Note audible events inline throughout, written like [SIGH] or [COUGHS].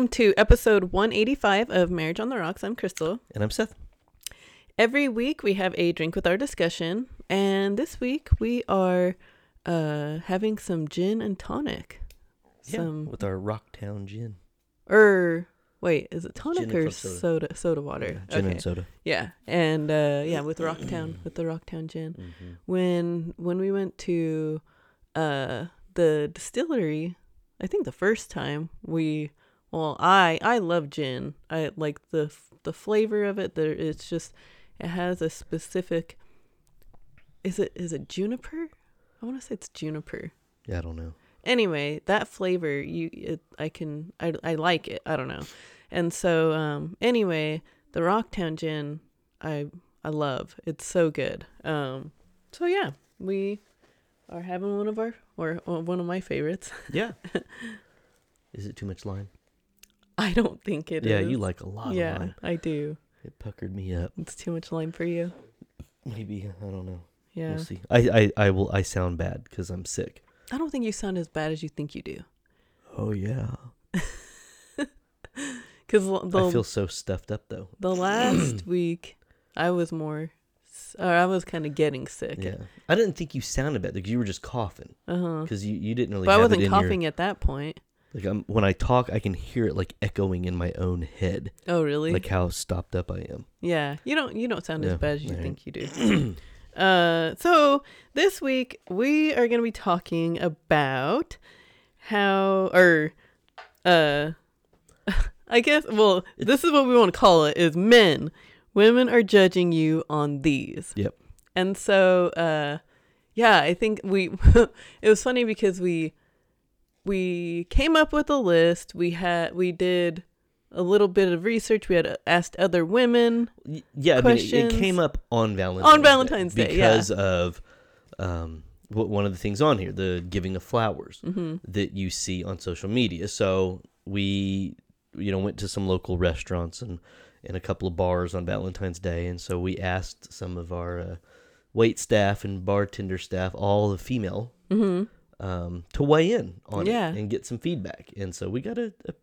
welcome to episode 185 of Marriage on the Rocks. I'm Crystal. And I'm Seth. Every week we have a drink with our discussion, and this week we are uh having some gin and tonic. Some with our Rocktown gin. or wait, is it tonic Gin and or club soda. soda soda water? Yeah, gin okay. and soda. Yeah, and uh, yeah, with Rocktown, with the Rocktown gin. Mm-hmm. When when we went to uh the distillery, I think the first time we, well, I I love gin. I like the the flavor of it. There, it's just it has a specific. Is it is it juniper? I want to say it's juniper. Yeah, I don't know. Anyway, that flavor you it, I can I I like it. I don't know. And so um anyway, the Rocktown gin I I love. It's so good. Um so yeah, we are having one of our or, or one of my favorites. Yeah. [LAUGHS] Is it too much lime? [LAUGHS] I don't think it is. yeah, you like a lot Yeah, of lime. I do. It puckered me up. It's too much lime for you. Maybe I don't know. Yeah. We'll see. I I, I will. I sound bad because I'm sick. I don't think you sound as bad as you think you do. Oh yeah. [LAUGHS] The I feel so stuffed up though. the [CLEARS THROAT] last week I was more or I was kind of getting sick. Yeah. I didn't think you sounded bad because you were just coughing Uh-huh. because you, you didn't really. But I wasn't coughing Your, at that point. Like I'm, when I talk, I can hear it like echoing in my own head, Oh, really? like how stopped up I am. yeah. You don't you don't sound as bad as you alright. think you do. [CLEARS THROAT] uh so this week we are going to be talking about how or uh [LAUGHS] I guess well, this is what we want to call it is men. Women are judging you on these. Yep. And so uh yeah, I think we [LAUGHS] it was funny because we we came up with a list. We had we did a little bit of research. We had asked other women. Yeah, I mean, it, it came up on Valentine's on Valentine's Day, yeah. because of um, one of the things on here, the giving of flowers Mm-hmm. that you see on social media. So we, you know, went to some local restaurants and and a couple of bars on Valentine's Day, and so we asked some of our uh, wait staff and bartender staff, all the female, Mm-hmm. Um, to weigh in on Yeah. it and get some feedback. And so we got a, a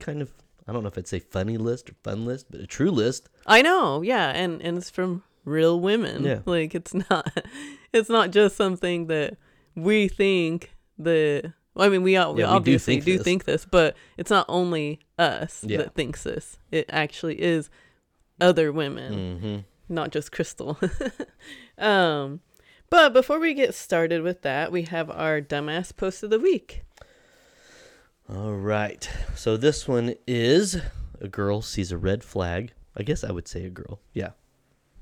kind of I don't know if I'd say funny list or fun list, but a true list. I know, yeah, and and it's from real women. Yeah. Like it's not [LAUGHS] it's not just something that we think that well, I mean we, all, Yeah, we do obviously think do this. think this, but it's not only us Yeah. that thinks this. It actually is other women, Mm-hmm. not just Crystal. [LAUGHS] um but before we get started with that, we have our dumbass post of the week. All right. So this one is a girl sees a red flag. I guess I would say a girl. Yeah.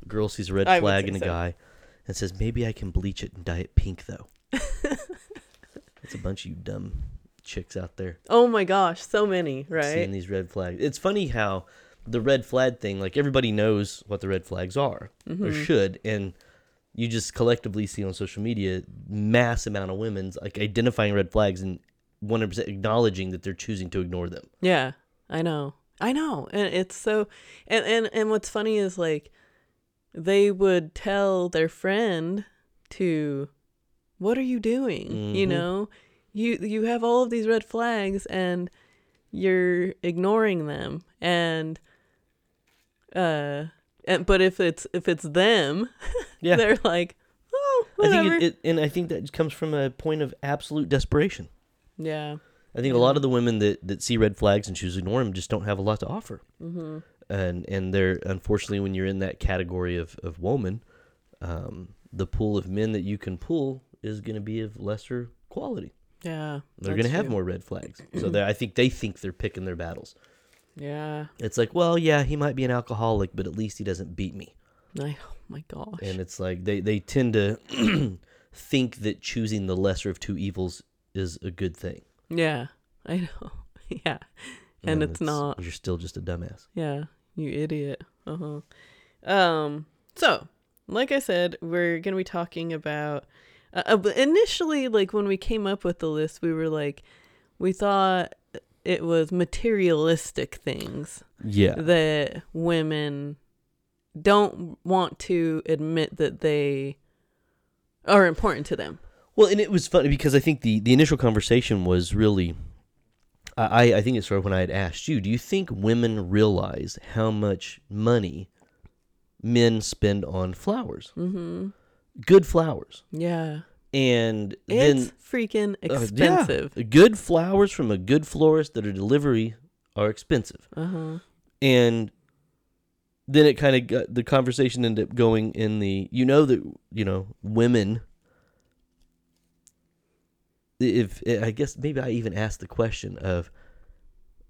A girl sees a red I flag in a so. guy and says, maybe I can bleach it and dye it pink, though. [LAUGHS] it's a bunch of you dumb chicks out there Oh my gosh, so many, right? seeing these red flags. It's funny how the red flag thing, like everybody knows what the red flags are or Mhm. should. And you just collectively see on social media mass amount of women's like identifying red flags and 100% acknowledging that they're choosing to ignore them. Yeah, I know. I know. And it's so and and and what's funny is like they would tell their friend to what are you doing? You Mhm. know? You you have all of these red flags and you're ignoring them and uh and but if it's if it's them, [LAUGHS] Yeah. they're like, "Oh, I whatever." think it, it, and I think that comes from a point of absolute desperation. yeah. I think a lot of the women that, that see red flags and choose to ignore them just don't have a lot to offer, Mhm. and and they're unfortunately when you're in that category of of woman, um, the pool of men that you can pull is going to be of lesser quality. Yeah. They're going to have more red flags, so [CLEARS THROAT] I think they think they're picking their battles. Yeah. It's like, well, yeah, he might be an alcoholic, but at least he doesn't beat me. I, oh my gosh. And it's like they they tend to [CLEARS THROAT] think that choosing the lesser of two evils is a good thing. Yeah, I know. [LAUGHS] yeah, and it's not. You're still just a dumbass. Yeah, you idiot. Uh huh. Um. So, like I said, we're gonna be talking about. Uh, uh, initially, like when we came up with the list, we were like, we thought it was materialistic things Yeah. that women don't want to admit that they are important to them. Well, and it was funny because I think the the initial conversation was really I, I think it's sort of when I had asked you, do you think women realize how much money men spend on flowers? Mm-hmm. Good flowers. Yeah. And It's then freaking uh, yeah, expensive. good flowers from a good florist that are delivery are expensive. Uh huh. And then it kind of got the conversation ended up going in the you know that you know women if I guess maybe I even asked the question of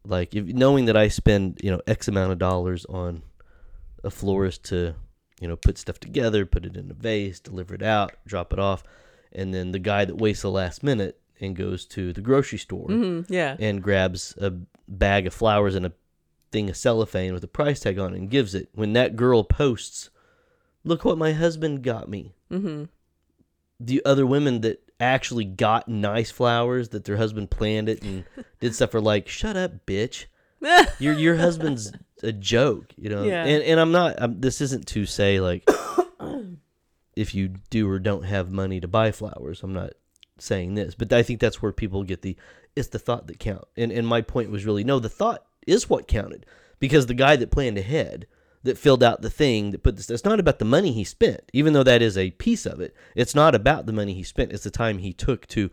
like if knowing that I spend you know X amount of dollars on a florist to you know put stuff together, put it in a vase, deliver it out, drop it off, and then the guy that waits the last minute and goes to the grocery store Mm-hmm. Yeah. and grabs a bag of flowers and a thing of cellophane with a price tag on it and gives it. When that girl posts, "Look what my husband got me." Mm-hmm. the other women that actually got nice flowers that their husband planned it and [LAUGHS] did stuff are like, "Shut up, bitch! Your your [LAUGHS] husband's a joke," you know. Yeah. And and I'm not. I'm, this isn't to say like [COUGHS] [COUGHS] if you do or don't have money to buy flowers. I'm not saying this, but I think that's where people get the it's the thought that count. And and my point was really no, the thought is what counted because the guy that planned ahead that filled out the thing that put this it's not about the money he spent even though that is a piece of it it's not about the money he spent it's the time he took to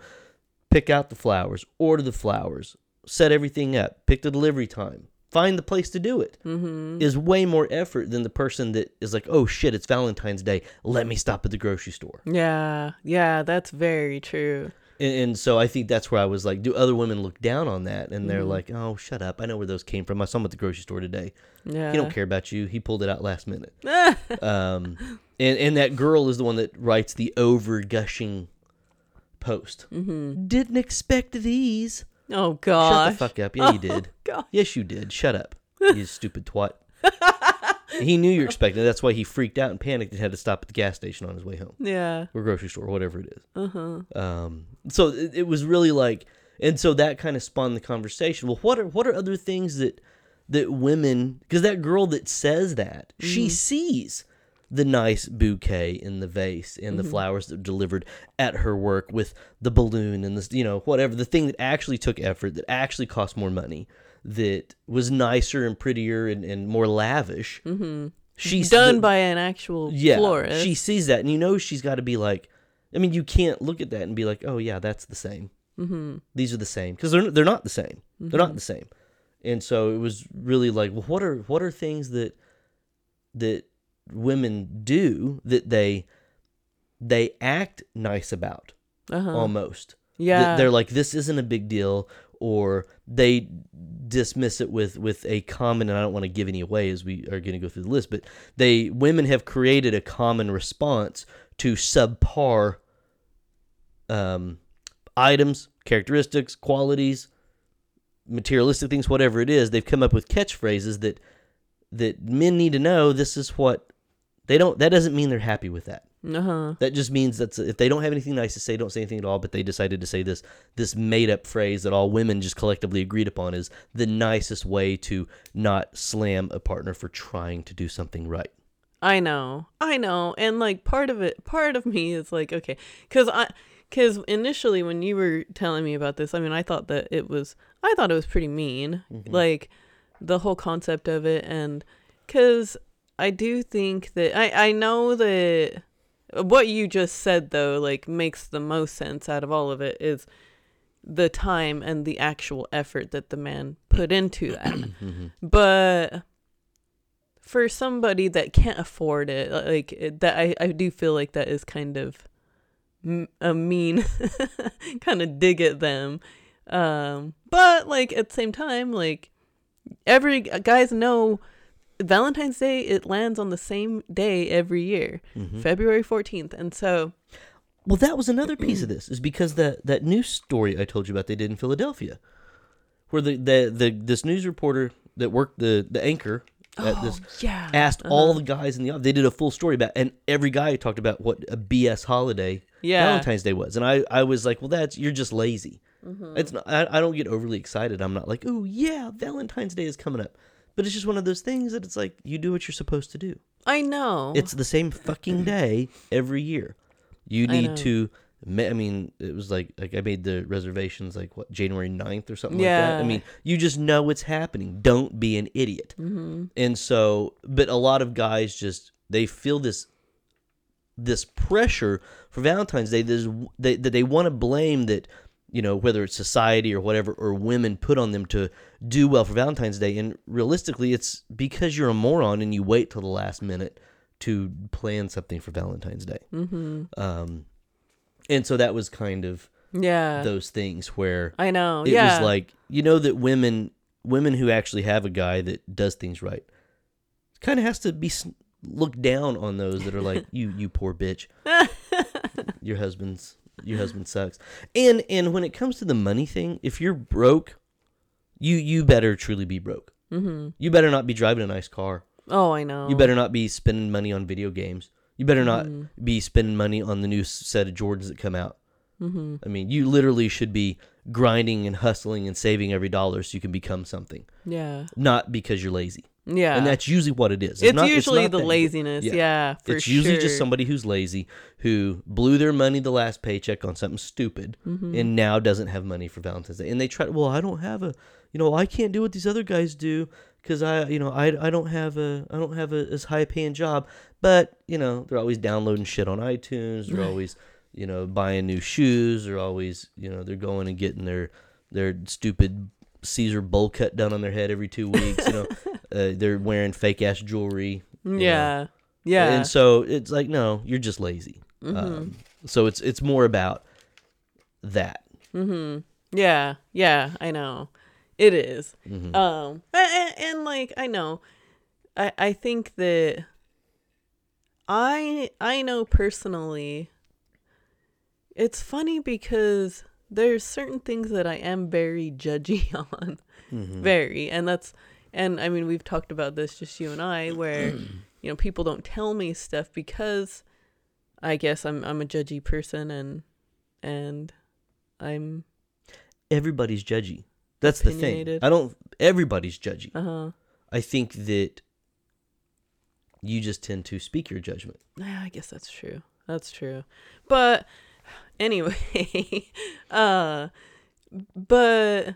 pick out the flowers order the flowers set everything up pick the delivery time find the place to do it Mm-hmm. is way more effort than the person that is like oh shit it's valentine's day let me stop at the grocery store Yeah. Yeah. That's very true. and, and so i think that's where i was like do other women look down on that and they're Mhm. like oh shut up i know where those came from i saw them at the grocery store today Yeah. he don't care about you he pulled it out last minute [LAUGHS] um, and and that girl is the one that writes the over gushing post. mm-hmm. Didn't expect these. Oh god. Shut the fuck up. Yeah, you [LAUGHS] did. God. Yes, you did. Shut up. [LAUGHS] You stupid twat. he knew you were expecting it. That's why he freaked out and panicked and had to stop at the gas station on his way home Yeah. or grocery store, whatever it is. Uh huh. Um, so it, it was really like, and so that kind of spawned the conversation. Well, what are what are other things that that women? Because that girl that says that she Mhm. sees the nice bouquet in the vase and the Mhm. flowers that were delivered at her work with the balloon and this, you know, whatever the thing that actually took effort, that actually cost more money, that was nicer and prettier and, and more lavish. Mm-hmm. She's done the- by an actual yeah, florist. she sees that, and you know she's got to be like, I mean, you can't look at that and be like, oh yeah, that's the same. mm-hmm. These are the same because they're they're not the same. They're not the same. And so it was really like, well, what are what are things that that women do that they they act nice about Uh huh. almost. Yeah. they're like, this isn't a big deal, or they dismiss it with with a common. And I don't want to give any away as we are going to go through the list, but they women have created a common response to subpar um, items, characteristics, qualities, materialistic things, whatever it is. They've come up with catchphrases that that men need to know. This is what they don't. That doesn't mean they're happy with that. Uh huh. That just means that if they don't have anything nice to say, don't say anything at all. But they decided to say this this made up phrase that all women just collectively agreed upon is the nicest way to not slam a partner for trying to do something right. I know, I know, and like part of it, part of me is like, okay, because I, because initially when you were telling me about this, I mean, I thought that it was, I thought it was pretty mean, Mhm. like the whole concept of it, and because I do think that I, I know that what you just said though, like makes the most sense out of all of it is the time and the actual effort that the man put into that [CLEARS THROAT] Mhm. but for somebody that can't afford it like that i, I do feel like that is kind of a mean [LAUGHS] kind of dig at them um but like at the same time like every guys know valentine's day it lands on the same day every year Mhm. february 14th and so Well, that was another piece of this is because that that news story I told you about they did in Philadelphia, where the the, the this news reporter that worked the the anchor at this yeah asked all uh-huh. the guys in the office. They did a full story about, and every guy talked about what a BS holiday yeah Valentine's Day was, and I I was like, well, that's you're just lazy. Mhm. It's not, I, I don't get overly excited. I'm not like, oh yeah, Valentine's Day is coming up. But it's just one of those things that it's like you do what you're supposed to do. i know It's the same fucking day every year. You I need to I mean, it was like like I made the reservations like what January 9th or something Yeah. like that. I mean, you just know it's happening. Don't be an idiot. Mm-hmm. And so, but a lot of guys just they feel this this pressure for Valentine's Day. This they, that they want to blame that you know whether it's society or whatever or women put on them to do well for Valentine's Day. And realistically, it's because you're a moron and you wait till the last minute to plan something for Valentine's Day. Mm-hmm. Um, and so that was kind of Yeah. those things where I know. it yeah. was like you know that women women who actually have a guy that does things right kind of has to be s- looked down on those that are like [LAUGHS] you you poor bitch [LAUGHS] your husband's your husband sucks and and when it comes to the money thing if you're broke you you better truly be broke mm-hmm. you better not be driving a nice car Oh, I know. you better not be spending money on video games you better not Mhm. be spending money on the new set of jordans that come out Mm-hmm. I mean, you literally should be grinding and hustling and saving every dollar so you can become something, Yeah. not because you're lazy. Yeah. And that's usually what it is. it's, not- usually not the that- laziness. Yeah. Yeah. It's usually sure. just somebody who's lazy who blew their money the last paycheck on something stupid Mm-hmm. and now doesn't have money for Valentine's Day. And they try, well, I don't have a, you know, I can't do what these other guys do because I, you know, I, I don't have a, I don't have a as high paying job. But you know, they're always downloading shit on iTunes. They're always, you know, buying new shoes. They're always, you know, they're going and getting their their stupid Caesar bowl cut done on their head every two weeks. You know, [LAUGHS] uh, they're wearing fake ass jewelry. you know. Yeah. Yeah. And so it's like, no, you're just lazy. Mm-hmm. Um, so it's it's more about that. Mm-hmm. Yeah, yeah, I know. It is. Mhm. Um and, and like I know I I think that I I know personally it's funny because there's certain things that I am very judgy [LAUGHS] on. Mhm. Very. And that's and I mean we've talked about this just you and I where [CLEARS THROAT] you know people don't tell me stuff because I guess I'm I'm a judgy person and and I'm Everybody's judgy. That's the thing. I don't. Everybody's judgy. uh-huh I think that you just tend to speak your judgment. Yeah, I guess that's true. That's true. But anyway, [LAUGHS] uh but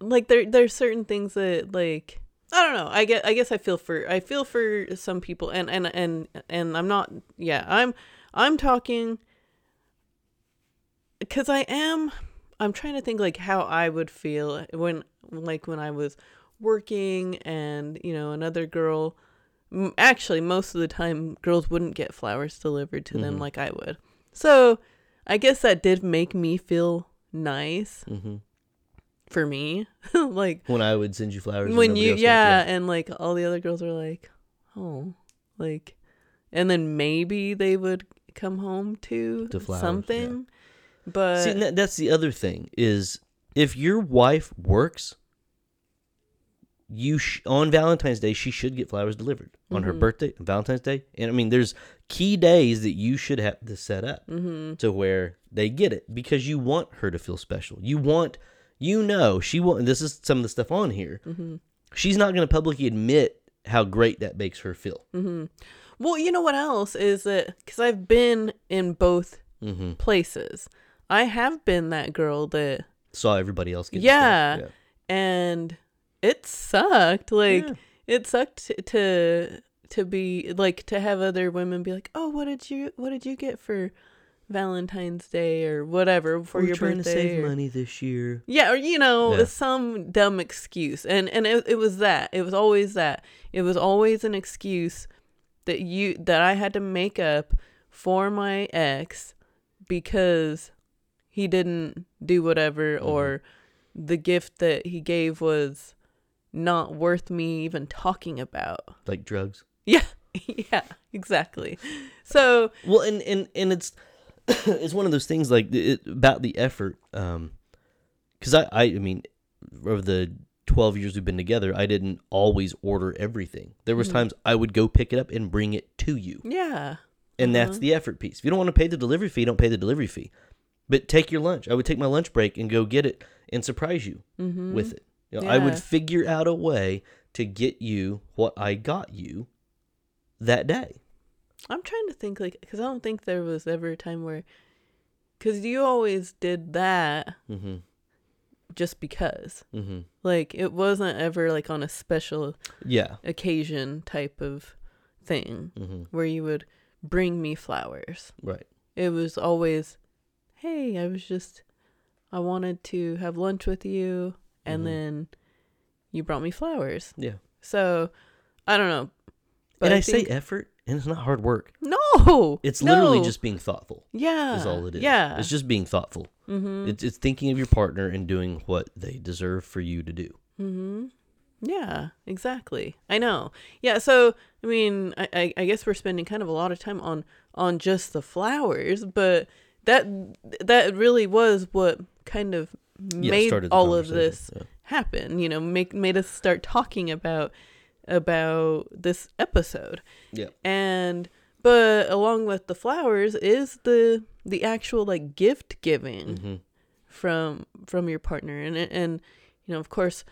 like there there's certain things that like I don't know. I get I guess I feel for I feel for some people and and and and I'm not yeah, I'm I'm talking cuz I am I'm trying to think like how I would feel when like when I was working and you know another girl actually most of the time girls wouldn't get flowers delivered to them Mhm. like I would. So, I guess that did make me feel nice hmm for me. [LAUGHS] like When I would send you flowers, when you yeah, and like all the other girls were like, "Oh." Like and then maybe they would come home to, To flowers, something. But See, that's the other thing is if your wife works, you sh- on Valentine's Day she should get flowers delivered on her Mhm. birthday, Valentine's Day, and I mean there's key days that you should have to set up mhm. to where they get it because you want her to feel special. You want, you know, she want. This is some of the stuff on here. Mhm. She's not going to publicly admit how great that makes her feel. Mhm. Well, you know what else is that cuz I've been in both Mm-hmm. places. I have been that girl that Saw everybody else get. Yeah. stuff. and it sucked like Yeah. it sucked to to be like to have other women be like oh what did you what did you get for valentine's day or whatever for We're your trying birthday to save or- money this year. yeah or you know Yeah. some dumb excuse and and it, it was that it was always that it was always an excuse that you that i had to make up for my ex because he didn't do whatever Mhm. or the gift that he gave was not worth me even talking about Like drugs. yeah [LAUGHS] yeah exactly so Well, and and and it's [COUGHS] it's one of those things like it, about the effort. Um, because I, I I mean, over the twelve years we've been together, I didn't always order everything. There was Mhm. times I would go pick it up and bring it to you. yeah and that's Uh-huh. the effort piece. If you don't want to pay the delivery fee, don't pay the delivery fee. But take your lunch. I would take my lunch break and go get it and surprise you mm-hmm. with it. You know, I would figure out a way to get you what I got you that day. I'm trying to think like because I don't think there was ever a time where because you always did that Mm-hmm. just because. Mm-hmm. Like it wasn't ever like on a special Yeah. occasion type of thing Mm-hmm. where you would bring me flowers. Right. It was always, hey, I was just, I wanted to have lunch with you, and Mhm. then you brought me flowers. Yeah. So I don't know. and I, think- say effort, and it's not hard work. no. It's literally no. just being thoughtful. yeah. Is all it is. Yeah. It's just being thoughtful. mm-hmm. It's it's thinking of your partner and doing what they deserve for you to do. Mm-hmm. Yeah, exactly. I know. Yeah, so I mean, I, I, I guess we're spending kind of a lot of time on on just the flowers, but that that really was what kind of made all of this Yeah. happen. You know, make made us start talking about about this episode. Yeah. And but along with the flowers is the the actual like gift giving Mm-hmm. from from your partner and and you know of course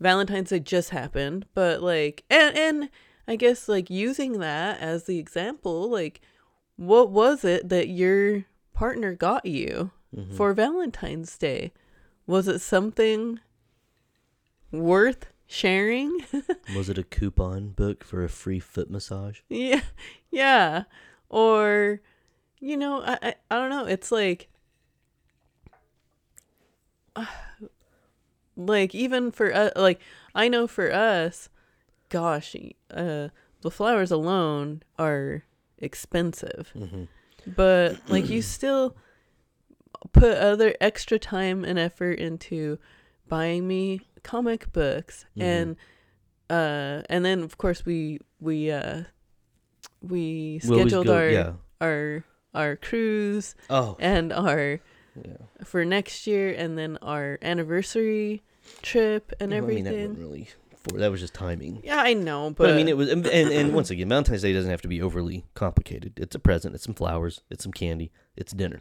valentine's day just happened but like and and i guess like using that as the example like what was it that your partner got you Mm-hmm. for valentine's day was it something worth sharing [LAUGHS] Was it a coupon book for a free foot massage? yeah yeah or you know i i, I don't know it's like [SIGHS] like even for uh, like i know for us gosh uh the flowers alone are expensive Mm-hmm. but like you still put other extra time and effort into buying me comic books Mhm. and uh and then of course we we uh we scheduled go- our yeah. our our cruise Oh. and our Yeah. for next year and then our anniversary trip and Well, I mean, everything that wasn't really for that was just timing. yeah i know but, But, I mean, it was, and, and and once again, Valentine's Day doesn't have to be overly complicated. It's a present, it's some flowers, it's some candy, it's dinner.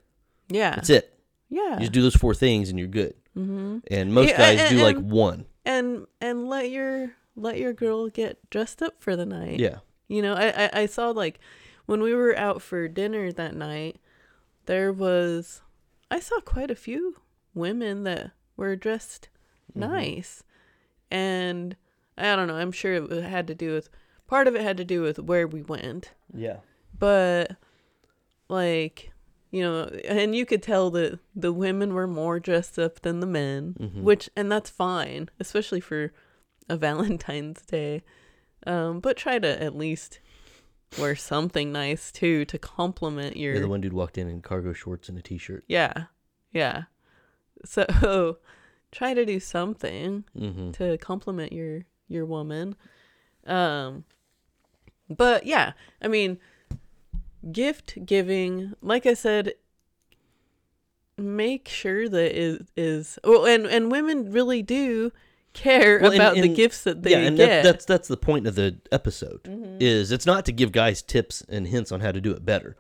Yeah That's it. yeah You just do those four things and you're good. mm-hmm. And most Yeah, guys and- do like one. and and let your let your girl get dressed up for the night Yeah. You know, I, I, I saw like when we were out for dinner that night, there was I saw quite a few women that were dressed Mhm. nice. And I don't know, I'm sure it had to do with part of it had to do with where we went. Yeah. But like, you know, and you could tell that the women were more dressed up than the men, Mhm. which and that's fine, especially for a [LAUGHS] Valentine's Day. Um, but try to at least wear something nice too to complement your Yeah, the one dude walked in in cargo shorts and a t-shirt. yeah, yeah. So [LAUGHS] try to do something Mm-hmm. to compliment your your woman. Um but yeah, I mean gift giving, like I said, make sure that is is well and and women really do care Well, and- about the gifts that they yeah, and get. that, that's that's the point of the episode. Mhm. Is it's not to give guys tips and hints on how to do it better.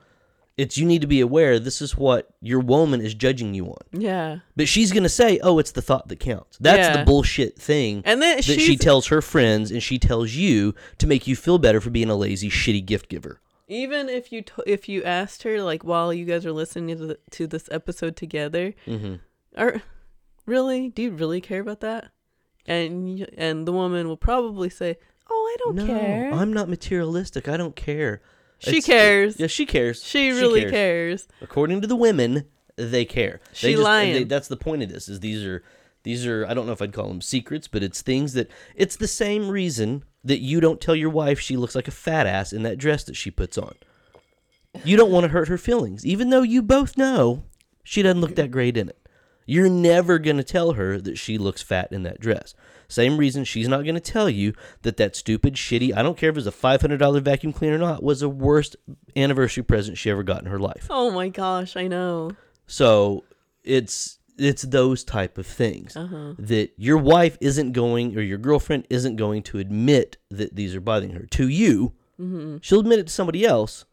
It's you need to be aware this is what your woman is judging you on. yeah. But she's gonna say, "Oh, it's the thought that counts." That's Yeah. the bullshit thing And then that she tells her friends and she tells you to make you feel better for being a lazy, shitty gift giver. Even if you t- if you asked her like while you guys are listening to, the, to this episode together, Mm-hmm. are really do you really care about that? And y- and the woman will probably say, "Oh, I don't no, care." I'm not materialistic. I don't care. she It's- cares. Yeah, she cares. she really cares. According to the women, they care. She they just, lying. They, that's the point of this. Is these are these are I don't know if I'd call them secrets, but it's things that it's the same reason that you don't tell your wife she looks like a fat ass in that dress that she puts on. You don't want to hurt her feelings, even though you both know she doesn't look that great in it. You're never going to tell her that she looks fat in that dress. Same reason she's not going to tell you that that stupid, shitty, I don't care if it's a $500 vacuum cleaner or not, was the worst anniversary present she ever got in her life. Oh my gosh, I know. So it's it's those type of things Uh-huh. that your wife isn't going or your girlfriend isn't going to admit that these are bothering her to you. Mm-hmm. She'll admit it to somebody else,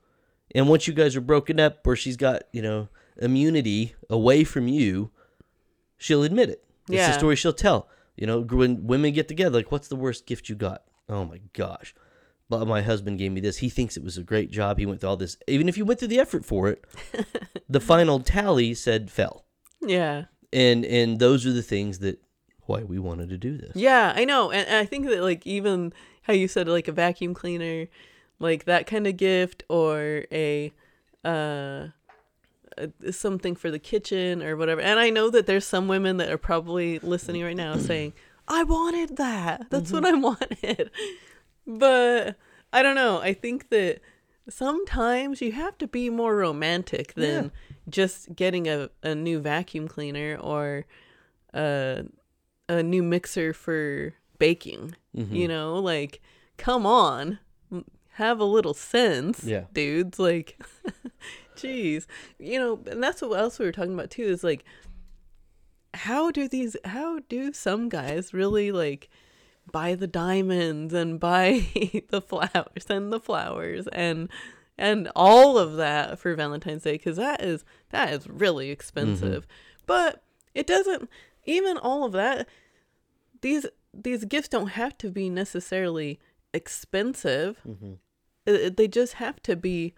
and once you guys are broken up or she's got you know immunity away from you, she'll admit it. It's Yeah. the story she'll tell. You know, when women get together, like, what's the worst gift you got? Oh my gosh, blah, my husband gave me this. He thinks it was a great job. He went through all this. Even if you went through the effort for it, [LAUGHS] the final tally said fell. Yeah. And and those are the things that why we wanted to do this. Yeah, I know. And, and I think that like even how you said like a vacuum cleaner, like that kind of gift or a uh something for the kitchen or whatever. And I know that there's some women that are probably listening right now [CLEARS THROAT] saying, "I wanted that. That's what I [LAUGHS] wanted." But I don't know. I think that sometimes you have to be more romantic than Yeah. Just getting a, a new vacuum cleaner or a a new mixer for baking. Mm-hmm. You know, like come on. Have a little sense, Yeah. dudes. Like, [LAUGHS] jeez, you know, and that's what else we were talking about too. Is like, how do these? How do some guys really like buy the diamonds and buy [LAUGHS] the flowers and the flowers and and all of that for Valentine's Day? Because that is that is really expensive. But it doesn't. Even all of that, these these gifts don't have to be necessarily expensive. Mm-hmm. Uh, They just have to be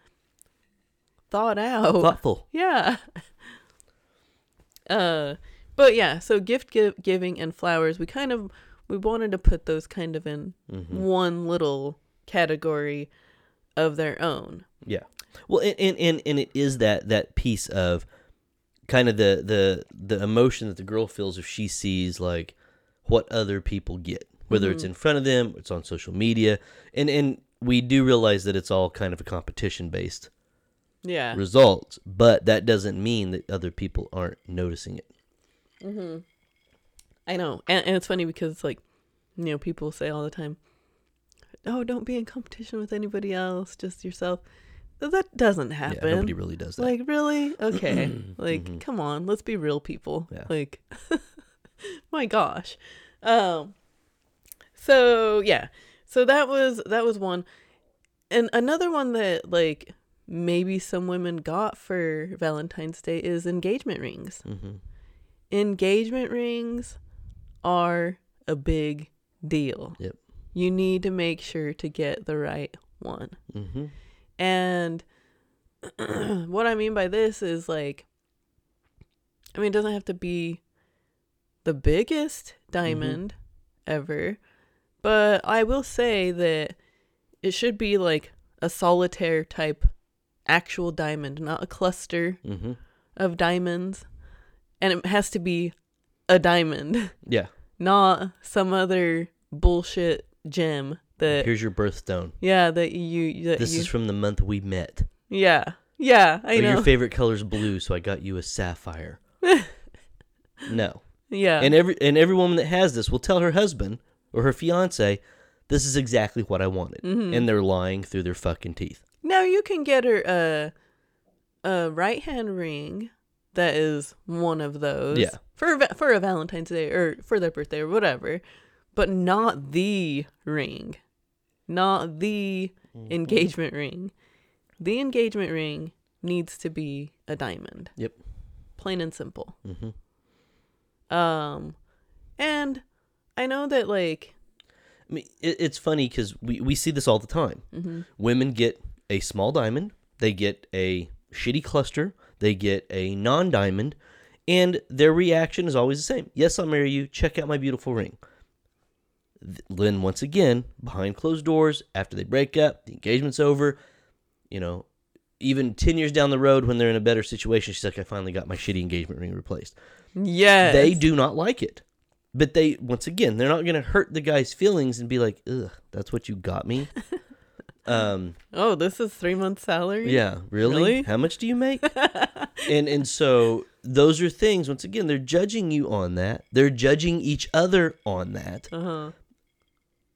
thought out. Thoughtful. [LAUGHS] Yeah. [LAUGHS] Uh, but yeah, so gift gi- giving and flowers, we kind of we wanted to put those kind of in Mm-hmm. one little category of their own. Yeah. Well, and, and and and it is that that piece of kind of the the the emotion that the girl feels if she sees like what other people get, whether it's in front of them, it's on social media, and and we do realize that it's all kind of a competition based Yeah. results, but that doesn't mean that other people aren't noticing it. Mm-hmm. I know. And, and it's funny because it's like, you know, people say all the time, "Oh, don't be in competition with anybody else, just yourself." That doesn't happen. Yeah, nobody really does that. Like really? Okay. like come on, let's be real people. Yeah. Like [LAUGHS] my gosh. Um so yeah. So that was that was one. And another one that like maybe some women got for Valentine's Day is engagement rings. hmm Engagement rings are a big deal. Yep. You need to make sure to get the right one. hmm And [CLEARS THROAT] what I mean by this is like, I mean, it doesn't have to be the biggest diamond ever, but I will say that it should be like a solitaire type actual diamond, not a cluster hmm of diamonds. And it has to be a diamond, Yeah. [LAUGHS] not some other bullshit gem that, Here's your birthstone. yeah, that you, that This you, is from the month we met. yeah, yeah, I or know. your favorite color's blue, so I got you a sapphire. [LAUGHS] no. Yeah. And every and every woman that has this will tell her husband or her fiance, "This is exactly what I wanted," Mm-hmm. and they're lying through their fucking teeth. now you can get her a a right hand ring that is one of those. Yeah. For a va- for a Valentine's Day or for their birthday or whatever, but not the ring, not the Mm-hmm. engagement ring. The engagement ring needs to be a diamond, Yep. plain and simple. hmm Um, and I know that like I mean, it, it's funny because we we see this all the time. Mm-hmm. Women get a small diamond, they get a shitty cluster, they get a non-diamond, and their reaction is always the same. Yes, I'll marry you. Check out my beautiful ring. Th- Then once again, behind closed doors, after they break up, the engagement's over. You know, even ten years down the road, when they're in a better situation, she's like, "I finally got my shitty engagement ring replaced." yes, They do not like it, but they once again, they're not going to hurt the guy's feelings and be like, "Ugh, that's what you got me." [LAUGHS] um, Oh, this is three months salary. yeah, really? Really? How much do you make? [LAUGHS] and and so those are things. Once again, they're judging you on that. They're judging each other on that. Uh huh.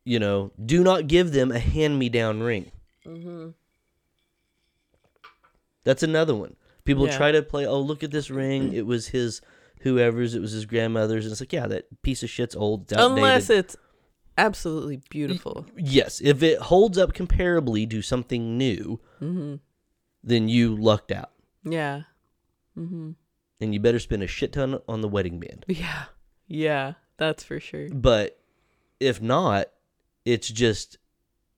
You know, do not give them a hand-me-down ring. Mm-hmm. That's another one. People Yeah. try to play. Oh, look at this ring. It was his, whoever's. It was his grandmother's. And it's like, yeah, that piece of shit's old. Outdated. Unless it's absolutely beautiful. yes, if it holds up comparably to something new, Mm-hmm. then you lucked out, Yeah. Mm-hmm. and you better spend a shit ton on the wedding band. Yeah. Yeah. That's for sure. But if not, it's just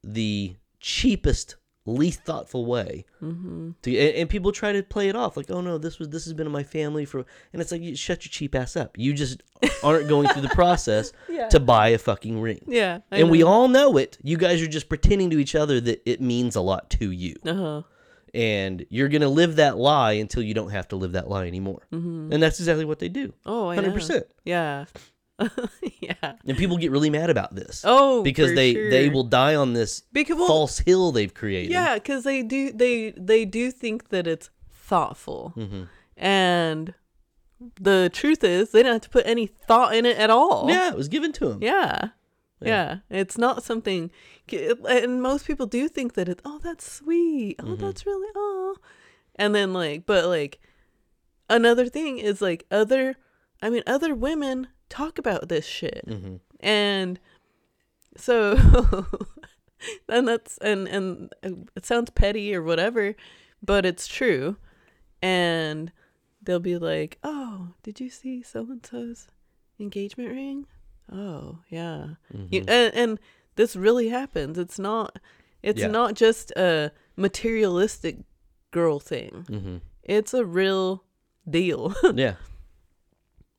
the cheapest, least thoughtful way. Mm-hmm. To, and, and people try to play it off like, oh no, this was this has been in my family for, and it's like, you shut your cheap ass up. You just aren't going through the [LAUGHS] process Yeah. to buy a fucking ring. Yeah. I and we all know it. You guys are just pretending to each other that it means a lot to you. Uh-huh. And you're going to live that lie until you don't have to live that lie anymore. Mm-hmm. And that's exactly what they do. Oh, I 100%. Yeah. [LAUGHS] yeah. And people get really mad about this. Oh, because they they will die on this Because well, false hill they've created. Yeah, because they do they they do think that it's thoughtful, Mm-hmm. and the truth is they don't have to put any thought in it at all. Yeah, it was given to them. yeah, Yeah. yeah. It's not something, and most people do think that it's oh that's sweet, oh Mm-hmm. that's really oh, and then like but like another thing is like other, I mean other women talk about this shit Mm-hmm. and so [LAUGHS] and that's and and it sounds petty or whatever but it's true and they'll be like oh did you see so and so's engagement ring oh yeah Mm-hmm. and, and this really happens it's not it's Yeah. not just a materialistic girl thing Mm-hmm. it's a real deal [LAUGHS] Yeah.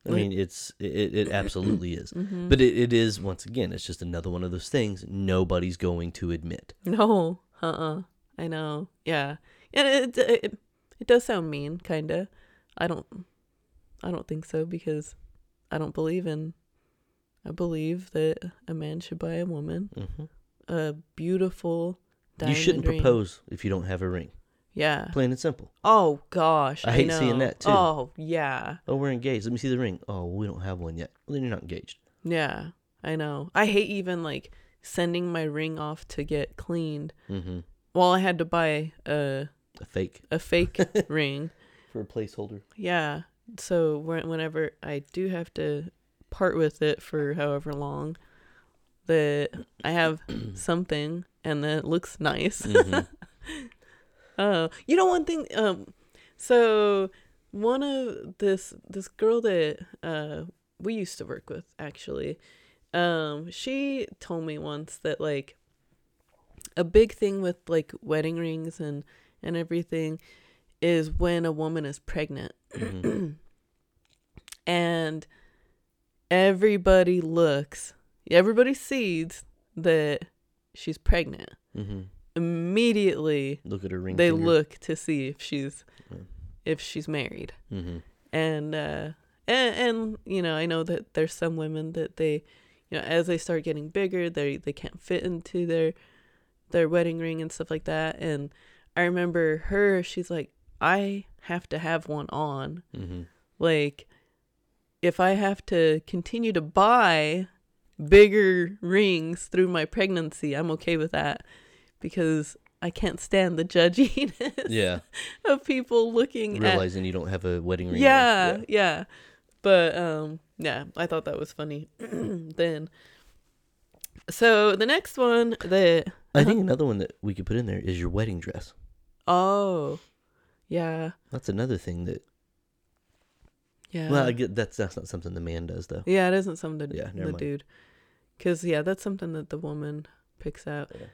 I mean, it's it, it [CLEARS THROAT] absolutely is, Mm-hmm. but it, it is once again, it's just another one of those things nobody's going to admit. No, uh, uh I know. Yeah, and it, it it it does sound mean, kinda. I don't, I don't think so because I don't believe in. I believe that a man should buy a woman hmm a beautiful diamond. You shouldn't ring. propose if you don't have a ring. Yeah. Plain and simple. Oh gosh, I I, hate seeing that, too. Oh yeah, Oh, we're engaged. Let me see the ring. Oh, we don't have one yet. Well, then you're not engaged. yeah. I know. I hate even like sending my ring off to get cleaned. Mm-hmm. Well, I had to buy a A fake a fake [LAUGHS] ring. for a placeholder. Yeah. So whenever I do have to part with it for however long, that I have [CLEARS THROAT] something and that it looks nice. Mhm. [LAUGHS] Oh, you know one thing. Um, so one of this this girl that uh we used to work with actually, um, she told me once that like a big thing with like wedding rings and and everything is when a woman is pregnant Mhm. [CLEARS THROAT] and everybody looks everybody sees that she's pregnant Mhm. Immediately Look at her ring. they finger. look to see if she's Yeah. if she's married Mhm. and uh and, and you know i know that there's some women that they you know as they start getting bigger they they can't fit into their their wedding ring and stuff like that and i remember her she's like i have to have one on Mhm. like if i have to continue to buy bigger rings through my pregnancy i'm okay with that because i can't stand the judginess Yeah. [LAUGHS] of people looking at Realizing you don't have a wedding ring. on. yeah, yeah, But um yeah, I thought that was funny [CLEARS THROAT] then. So the next one that I think another one that we could put in there is your wedding dress. oh yeah, That's another thing that. yeah. Well, I get that's that's not something the man does though. yeah, it isn't something Yeah, the mind. dude. Cuz yeah, that's something that the woman picks out Yeah.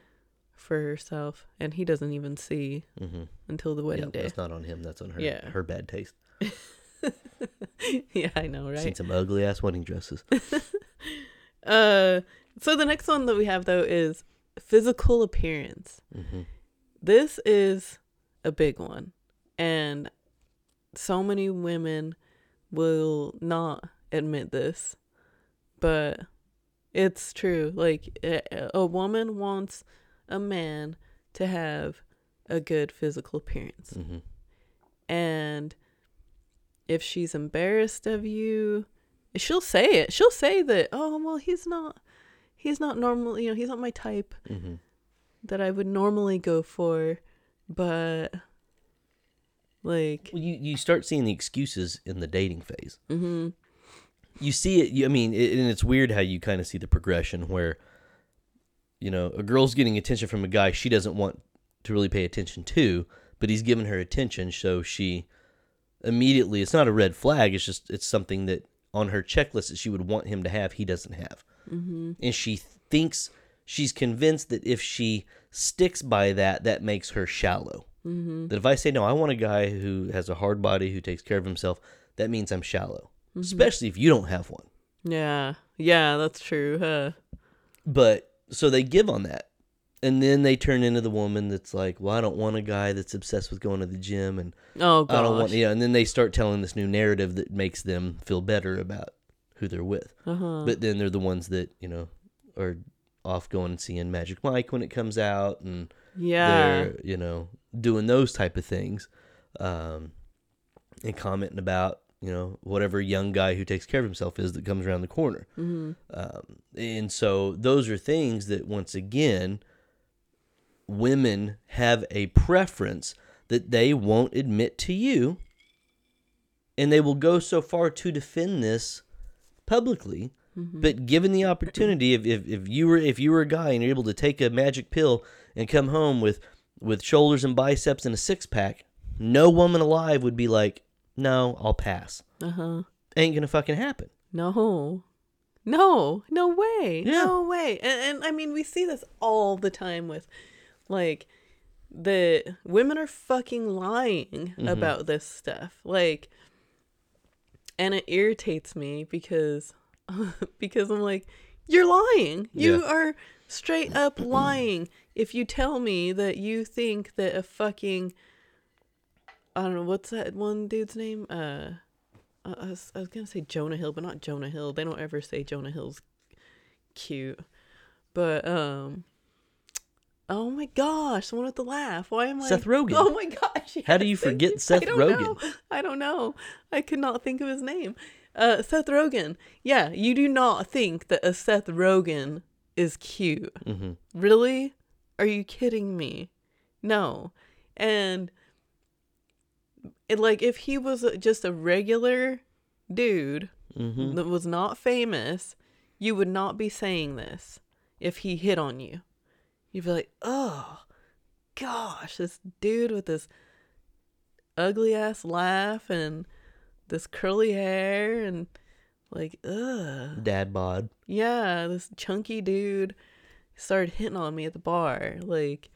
For herself and he doesn't even see Mm-hmm. until the wedding yeah, day. That's not on him. That's on her. Yeah. Her bad taste. [LAUGHS] yeah, I know, right? Seen some ugly ass wedding dresses. [LAUGHS] Uh so the next one that we have though is physical appearance. hmm this is a big one and so many women will not admit this but it's true like a woman wants a man to have a good physical appearance. Hmm and if she's embarrassed of you she'll say it. She'll say that oh well he's not he's not normal you know he's not my type hmm that I would normally go for, but like, Well, you you start seeing the excuses in the dating phase. hmm you see it. You, I mean, it, and it's weird how you kind of see the progression where, you know, a girl's getting attention from a guy she doesn't want to really pay attention to, but he's giving her attention, so she immediately. It's not a red flag. It's just it's something that on her checklist that she would want him to have. He doesn't have, hmm and she thinks she's convinced that if she sticks by that, that makes her shallow. Mm-hmm. That if I say no, I want a guy who has a hard body who takes care of himself, that means I'm shallow. Especially if you don't have one. Yeah. Yeah, that's true. Huh? But so they give on that. And then they turn into the woman that's like, well, I don't want a guy that's obsessed with going to the gym, and Oh gosh. I don't want, yeah. And then they start telling this new narrative that makes them feel better about who they're with. uh-huh. But then they're the ones that you know are off going and seeing Magic Mike when it comes out, and Yeah. they're you know doing those type of things, um, and commenting about you know whatever young guy who takes care of himself is that comes around the corner. Mm-hmm. Um, and so those are things that once again, women have a preference that they won't admit to you, and they will go so far to defend this publicly. But given the opportunity, if, if, if you were if you were a guy and you're able to take a magic pill and come home with with shoulders and biceps and a six pack, no woman alive would be like, "No, I'll pass." Uh-huh. Ain't gonna fucking happen. No. No, no way. Yeah. No way. And, and I mean, we see this all the time with like the women are fucking lying Mm-hmm. about this stuff. Like and it irritates me because [LAUGHS] because I'm like you're lying. You Yeah. are straight up lying if you tell me that you think that a fucking I don't know what's that one dude's name? Uh I I was, I was gonna say Jonah Hill, but not Jonah Hill. They don't ever say Jonah Hill's cute. But um Oh my gosh, the one with the laugh. Why am I Seth Rogen. [LAUGHS] Oh my gosh. How do you forget Seth Rogen? know. I don't know. I could not think of his name. Uh Seth Rogen. Yeah, you do not think that a Seth Rogen is cute. hmm Really? Are you kidding me? No. And it, like if he was just a regular dude hmm that was not famous, you would not be saying this if he hit on you. You'd be like, "Oh, gosh, this dude with this ugly ass laugh and this curly hair and like, ugh." Dad bod. yeah, this chunky dude started hitting on me at the bar, like,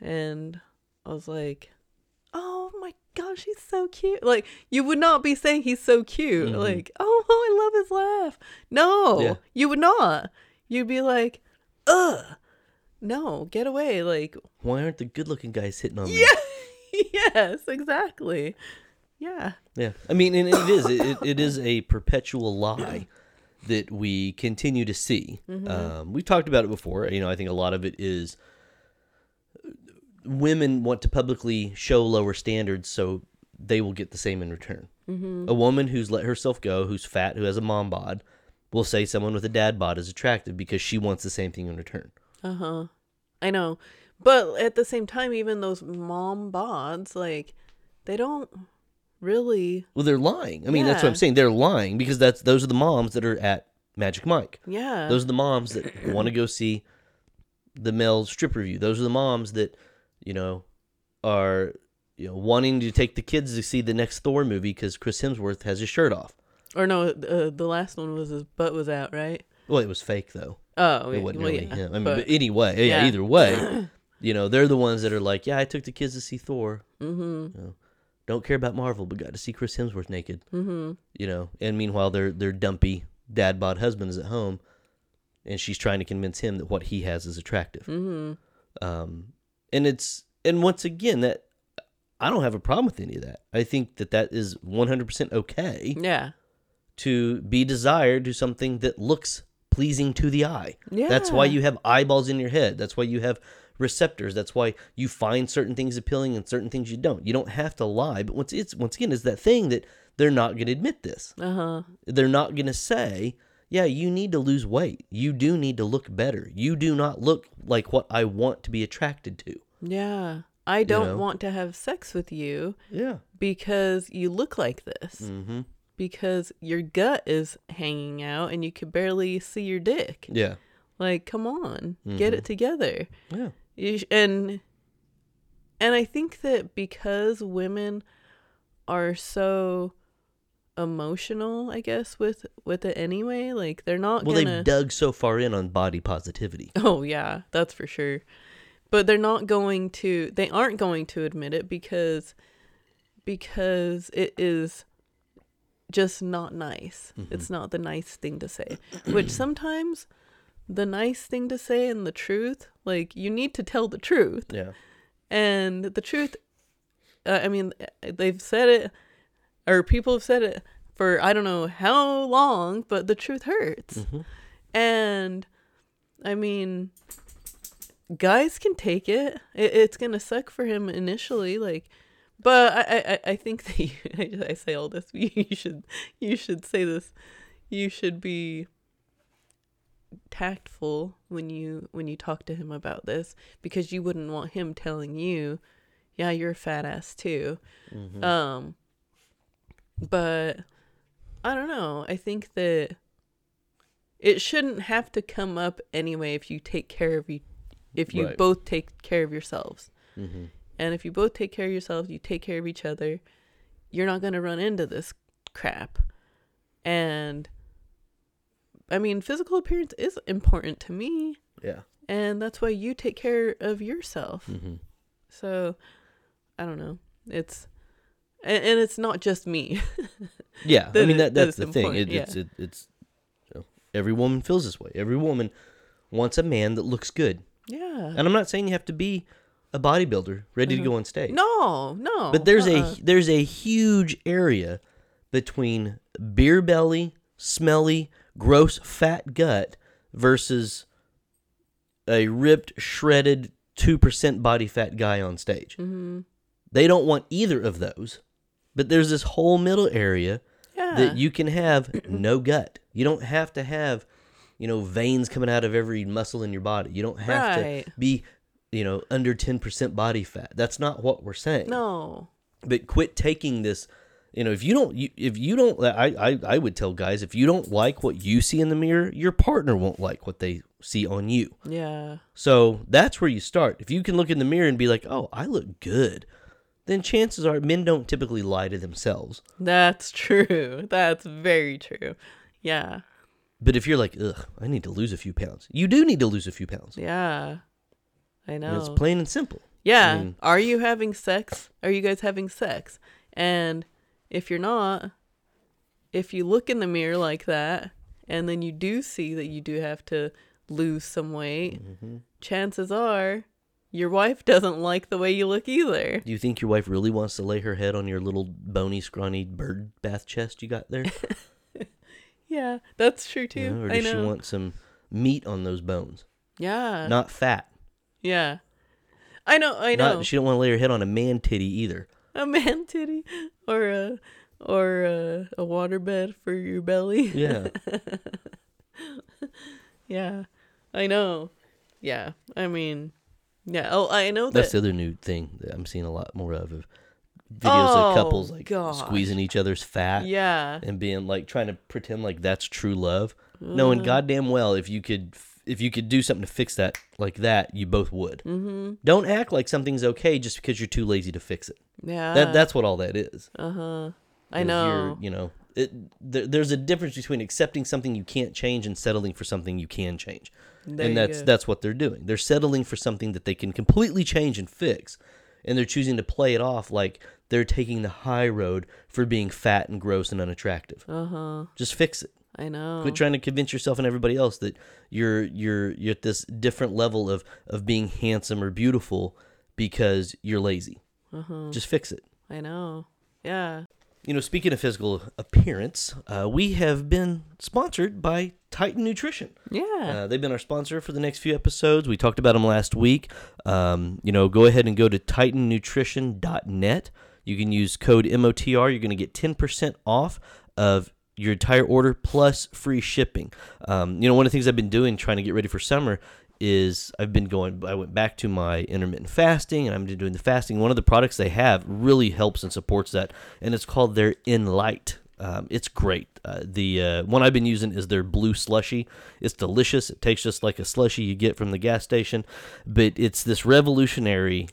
and I was like, "Oh my gosh, he's so cute!" Like, you would not be saying he's so cute, Mhm. like, "Oh, [LAUGHS] I love his laugh." No, Yeah. you would not. You'd be like, "Ugh, no, get away!" Like, Why aren't the good looking guys hitting on me? yeah, [LAUGHS] yes, exactly. Yeah, Yeah. I mean, and it is. It, it, is a perpetual lie that we continue to see. Um, we've talked about it before. You know, I think a lot of it is women want to publicly show lower standards so they will get the same in return. A woman who's let herself go, who's fat, who has a mom bod, will say someone with a dad bod is attractive because she wants the same thing in return. Uh huh. I know. But at the same time, even those mom bods, like, they don't really. Well, they're lying. I mean, that's what I'm saying. They're lying because that's those are the moms that are at Magic Mike. Yeah. Those are the moms that want to go see the male strip revue. Those are the moms that, you know, are you know wanting to take the kids to see the next Thor movie because Chris Hemsworth has his shirt off. or no, uh, the last one was his butt was out, right? Well, it was fake though. Oh, It yeah, wasn't well, really yeah, him. I mean, but- but anyway, yeah, yeah. either way, [COUGHS] you know, they're the ones that are like, yeah, I took the kids to see Thor. Mhm. You know, don't care about Marvel, but got to see Chris Hemsworth naked. Mhm. You know, and meanwhile, their their dumpy dad bod husband is at home, and she's trying to convince him that what he has is attractive. Mhm. um, and it's and once again that I don't have a problem with any of that. I think that that is one hundred percent okay Yeah. to be desired to something that looks pleasing to the eye. Yeah. That's why you have eyeballs in your head. That's why you have receptors. That's why you find certain things appealing and certain things you don't. You don't have to lie, but once it's once again is that thing that they're not going to admit this. Uh huh. They're not going to say, "Yeah, you need to lose weight. You do need to look better. You do not look like what I want to be attracted to." Yeah. I don't know? want to have sex with you Yeah. because you look like this. Mm-hmm. Because your gut is hanging out and you could barely see your dick. Yeah. Like, come on, get Mm-hmm. it together. Yeah. You sh- and and I think that because women are so emotional, I guess with with it anyway, like they're not Well, gonna. they've dug so far in on body positivity. [LAUGHS] oh yeah, that's for sure. but they're not going to they aren't going to admit it because because it is just not nice. Mm-hmm. It's not the nice thing to say. Which sometimes the nice thing to say and the truth, like you need to tell the truth. Yeah. And the truth uh, I mean they've said it or people have said it for I don't know how long, but the truth hurts. Mhm. And I mean, guys can take it. it it's gonna suck for him initially, like. But I, I, I- think [LAUGHS] that you, I, I say all this. [LAUGHS] You should, you should say this. You should be tactful when you when you talk to him about this because you wouldn't want him telling you, "Yeah, you're a fat ass too." Mhm. Um, but I don't know. I think that it shouldn't have to come up anyway if you take care of you, if you Right. both take care of yourselves. Mhm. And if you both take care of yourselves, you take care of each other, you're not going to run into this crap. And I mean, physical appearance is important to me, Yeah. and that's why you take care of yourself. Mhm. So, I don't know. It's and, and it's not just me. [LAUGHS] Yeah, I mean that that that's the thing. It, important, It's it, it's you know, every woman feels this way. Every woman wants a man that looks good, yeah. and I'm not saying you have to be a bodybuilder ready to go on stage. No, no. but there's uh-uh. a there's a huge area between beer belly, smelly, gross, fat gut versus a ripped, shredded, two percent body fat guy on stage. Mhm. They don't want either of those. But there's this whole middle area yeah. that you can have no gut. You don't have to have, you know, veins coming out of every muscle in your body. You don't have Right. to be, you know, under 10% body fat. That's not what we're saying. no. But quit taking this, you know, if you don't you, if you don't I, I I would tell guys if you don't like what you see in the mirror, your partner won't like what they see on you. Yeah. So that's where you start. If you can look in the mirror and be like, "Oh, I look good." Then chances are men don't typically lie to themselves. That's true. That's very true. Yeah. But if you're like, ugh, I need to lose a few pounds, you do need to lose a few pounds. Yeah. I And know. it's plain and simple. Yeah. I mean- Are you having sex? Are you guys having sex? And if you're not, if you look in the mirror like that and then you do see that you do have to lose some weight, Mm-hmm. chances are your wife doesn't like the way you look either. Do you think your wife really wants to lay her head on your little bony, scrawny bird bath chest you got there? [LAUGHS] Yeah, that's true too. You know, or does she want some meat on those bones? yeah. Not fat. yeah. I know, I know. Not, she don't want to lay her head on a man titty either. a man titty or a or a, a waterbed for your belly. Yeah. [LAUGHS] Yeah, I know. Yeah, I mean, yeah. Oh, I know That's the other new thing that I'm seeing a lot more of. of videos of couples Oh, like gosh. squeezing each other's fat Yeah, and being like trying to pretend like that's true love. Knowing goddamn well if you could if you could do something to fix that like that, you both would. mm-hmm. Don't act like something's okay just because you're too lazy to fix it. yeah. That that's what all that is. uh huh. I know. You're, you know, it, there, there's a difference between accepting something you can't change and settling for something you can change. There and that's go. that's what they're doing. They're settling for something that they can completely change and fix. And they're choosing to play it off like they're taking the high road for being fat and gross and unattractive. Uh huh. Just fix it. I know. Quit trying to convince yourself and everybody else that you're you're you're at this different level of of being handsome or beautiful because you're lazy. Uh huh. Just fix it. I know. Yeah. You know, speaking of physical appearance, uh, we have been sponsored by Titan Nutrition. Yeah. Uh, they've been our sponsor for the next few episodes. We talked about them last week. Um, you know, go ahead and go to titannutrition.net. You can use code MOTR. You're going to get 10% off of your entire order plus free shipping. Um, you know, one of the things I've been doing trying to get ready for summer is I've been going, I went back to my intermittent fasting and I'm doing the fasting. One of the products they have really helps and supports that, and it's called their Enlight. Um, it's great. Uh, the uh, one I've been using is their blue slushy. It's delicious. It tastes just like a slushy you get from the gas station, but it's this revolutionary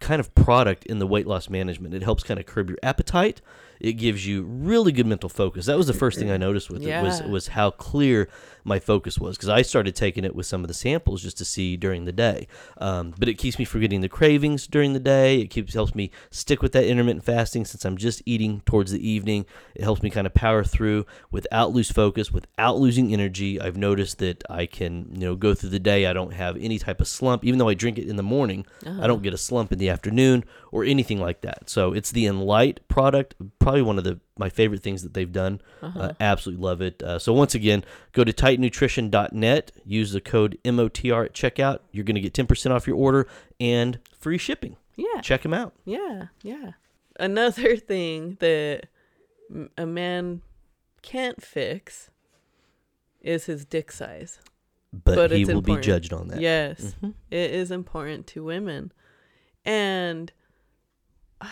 kind of product in the weight loss management. It helps kind of curb your appetite. it gives you really good mental focus. That was the first thing I noticed with it was was how clear my focus was because I started taking it with some of the samples just to see during the day. Um, but it keeps me from getting the cravings during the day. It keeps helps me stick with that intermittent fasting since I'm just eating towards the evening. It helps me kind of power through without lose focus, without losing energy. I've noticed that I can you know go through the day. I don't have any type of slump, even though I drink it in the morning. I don't get a slump in the afternoon or anything like that. So it's the Enlight product, probably one of the my favorite things that they've done. Uh, absolutely love it. Uh, so once again, go to titannutrition.net, use the code MOTR at checkout. You're going to get 10% off your order and free shipping. Yeah. Check them out. Yeah, yeah. Another [LAUGHS] thing that a man can't fix is his dick size. But, But he will be judged on that. Yes, Mhm. it is important to women. And [SIGHS]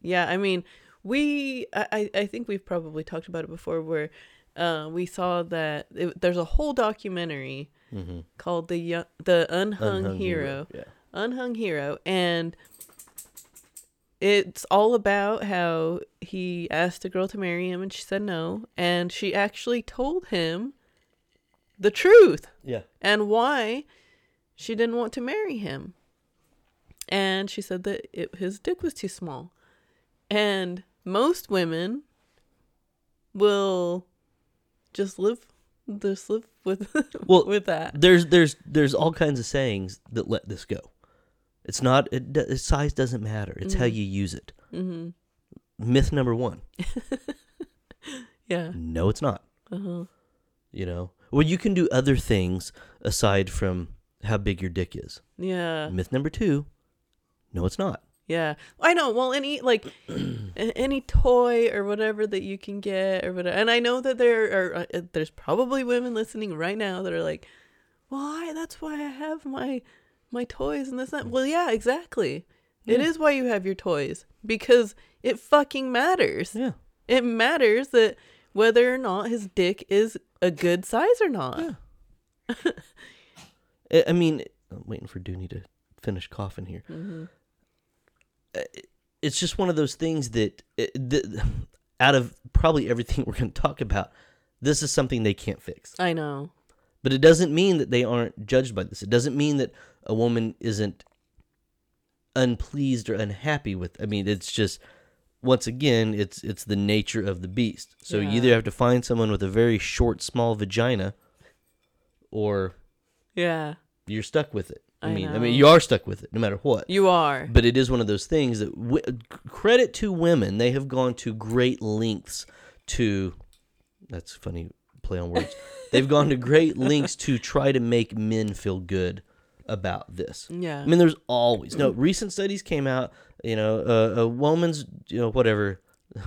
yeah, I mean, we I, I think we've probably talked about it before where uh, we saw that it, there's a whole documentary Mhm. called the Yo- the unhung, Unhung hero Yeah. unhung hero and it's all about how he asked a girl to marry him and she said no and she actually told him the truth Yeah. and why she didn't want to marry him and she said that it, his dick was too small and most women will just live just live with [LAUGHS] Well, with that There's there's there's all kinds of sayings that let this go. It's not it, do- size doesn't matter. It's how you use it. hmm Myth number 1. [LAUGHS] yeah No, it's not. uh-huh You know, well, you can do other things aside from how big your dick is. yeah Myth number two, no, it's not. Yeah, I know. Well, any like [CLEARS THROAT] any toy or whatever that you can get or whatever. And I know that there are uh, there's probably women listening right now that are like, "Why? That's why I have my my toys and this that." Well, yeah, exactly. It Yeah. is why you have your toys because it fucking matters. Yeah, It matters that whether or not his dick is a good size or not. Yeah. [LAUGHS] I mean, I'm waiting for Dooney to finish coughing here. hmm Uh, It's just one of those things that, eh, that [LAUGHS] out of probably everything [LAUGHS] we're going to talk about, this is something they can't fix. I know. But it doesn't mean that they aren't judged by this. It doesn't mean that a woman isn't unpleased or unhappy with. I mean, it's just once again, it's it's the nature of the beast. So you either have to find someone with a very short, small vagina, or Yeah, you're stuck with it. I, I mean, I mean, you are stuck with it no matter what. you are. But it is one of those things that w- credit to women, they have gone to great lengths to. That's funny play on words. [LAUGHS] They've gone to great lengths to try to make men feel good about this. Yeah. I mean, there's always no recent studies came out. You know, uh, a woman's you know whatever [LAUGHS]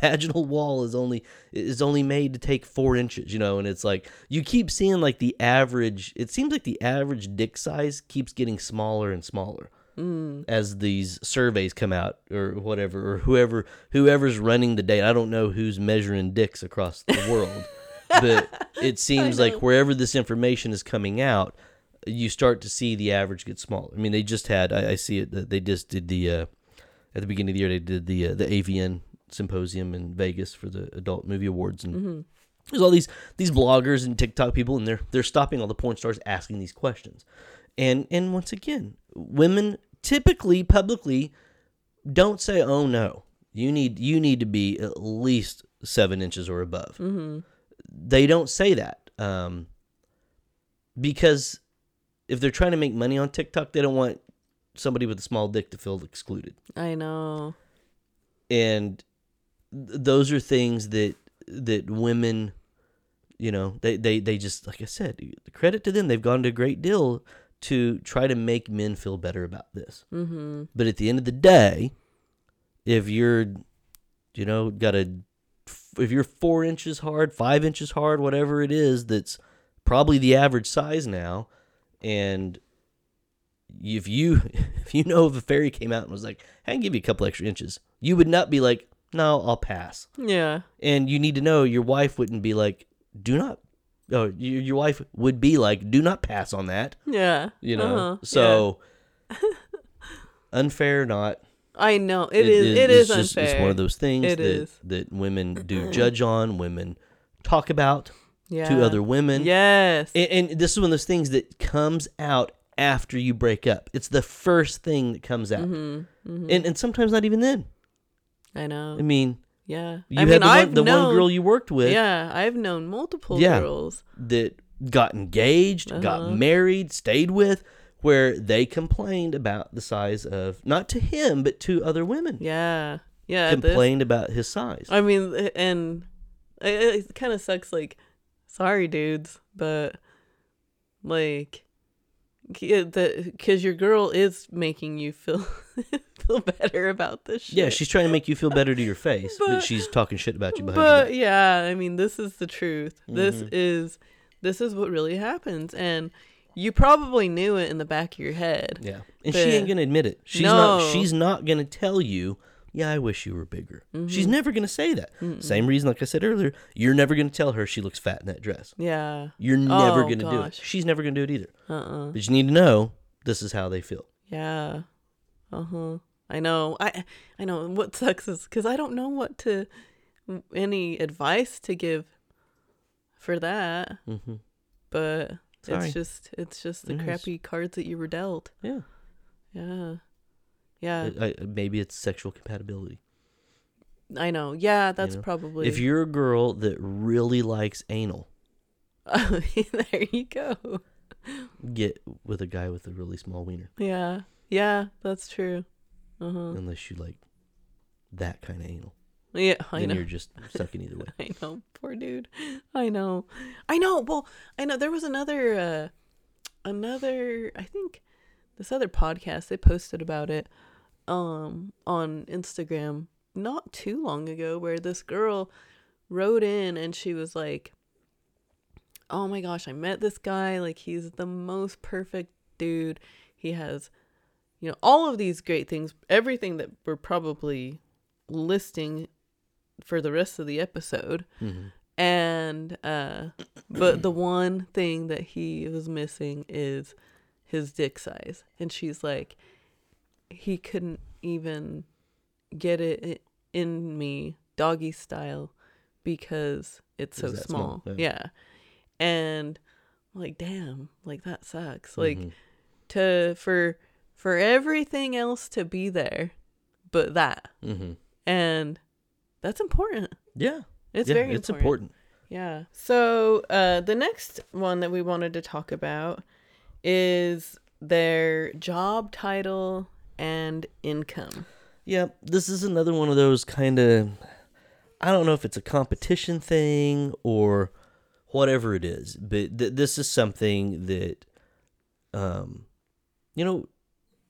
vaginal wall is only is only made to take four inches. You know, and it's like you keep seeing like the average. It seems like the average dick size keeps getting smaller and smaller Mm. as these surveys come out or whatever or whoever whoever's running the data. I don't know who's measuring dicks across the world, [LAUGHS] but it seems like wherever this information is coming out, you start to see the average get smaller. I mean, they just had I, I see it that they just did the uh, at the beginning of the year they did the uh, the AVN symposium in Vegas for the adult movie awards and hmm there's all these these bloggers and TikTok people, and they're they're stopping all the porn stars asking these questions, and and once again, women typically publicly don't say, "Oh no, you need you need to be at least seven inches or above." hmm They don't say that um, because if they're trying to make money on TikTok, they don't want somebody with a small dick to feel excluded I know. and those are things that that women you know they, they they just like i said credit to them they've gone to a great deal to try to make men feel better about this. Hmm but at the end of the day if you're you know got a if you're four inches hard five inches hard whatever it is that's probably the average size now and if you [LAUGHS] if you know if a fairy came out and was like hey, i can give you a couple extra inches you would not be like no i'll pass Yeah. and you need to know your wife wouldn't be like do not oh your, your wife would be like do not pass on that Yeah. you know Uh-huh. so [LAUGHS] unfair or not I know it is. It is it's just- unfair. It's one of those things It that is. that women [CLEARS THROAT] do judge on, women talk about yeah. to other women. Yes. And, and this is one of those things that comes out after you break up. It's the first thing that comes out, mm-hmm. and and sometimes not even then. I know. I mean, yeah. you I had mean, the, one, I've the known, one girl you worked with Yeah, I've known multiple Yeah. girls. that got engaged, Uh-huh. got married, stayed with, where they complained about the size of not to him but to other women. Yeah. Yeah. this- complained about his size. I mean, and it, it kind of sucks. Like, sorry, dudes, but like, because your girl is making you feel [LAUGHS] feel better about this shit. yeah, she's trying to make you feel better to your face, but, But- she's talking shit about you behind but back. yeah, I mean, this is the truth. This Mhm. is this is what really happens, and you probably knew it in the back of your head. Yeah, and she ain't gonna admit it. She's not. No. She's not gonna tell you. Yeah, I wish you were bigger. Mm-hmm. She's never gonna say that. Same reason, like I said earlier, you're never gonna tell her she looks fat in that dress. Yeah. You're never Oh, gonna do it. She's never gonna do it either. Uh. uh But you need to know this is how they feel. Yeah. Uh huh. I know. I I know. What sucks is because I don't know what to any advice to give for that. hmm But Sorry. it's just it's just the crappy cards that you were dealt. Yeah. Yeah. Yeah. I, I- maybe it's sexual compatibility. I know. Yeah. That's know, probably. If you're a girl that really likes anal, [LAUGHS] there you go. get with a guy with a really small wiener. Yeah. Yeah. That's true. Uh huh. Unless you like that kind of anal, Yeah. I then know. you're just sucking either [LAUGHS] way. I know, poor dude. I know. I know. Well, I know there was another uh another I think this other podcast they posted about it um on Instagram not too long ago where this girl wrote in and she was like Oh my gosh, I met this guy. Like he's the most perfect dude. He has you know all of these great things, everything that we're probably listing for the rest of the episode. Hmm and uh but the one thing that he was missing is his dick size and she's like he couldn't even get it in me doggy style because it's so small, small? Yeah. Yeah. and I'm like damn like that sucks like Mhm. to for for everything else to be there but that hmm and that's important Yeah. it's yeah, very it's important. important. Yeah. So uh, the next one that we wanted to talk about is their job title and income. Yeah, this is another one of those kind of I don't know if it's a competition thing or whatever it is, but th- this is something that um you know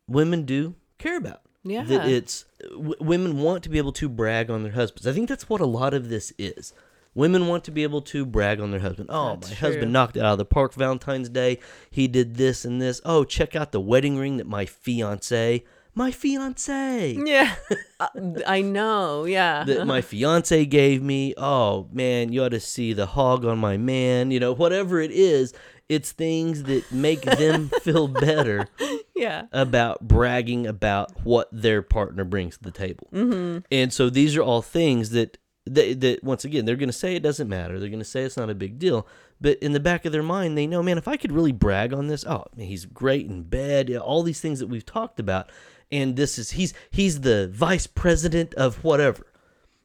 women do care about. Yeah. That it's w- women want to be able to brag on their husbands. I think that's what a lot of this is. Women want to be able to brag on their husband. Oh, That's my true. husband knocked it out of the park Valentine's Day. He did this and this. Oh, check out the wedding ring that my fiance, my fiance, yeah. [LAUGHS] Uh, I know. Yeah. that my fiance gave me. Oh man, you ought to see the hog on my man. You know, whatever it is, it's things that make them [LAUGHS] feel better yeah. about bragging about what their partner brings to the table. Mm-hmm. And so these are all things that that, once again they're going to say it doesn't matter. They're going to say it's not a big deal. But in the back of their mind, they know, man, if I could really brag on this, oh, man, he's great in bed, all these things that we've talked about, and this is he's he's the vice president of whatever.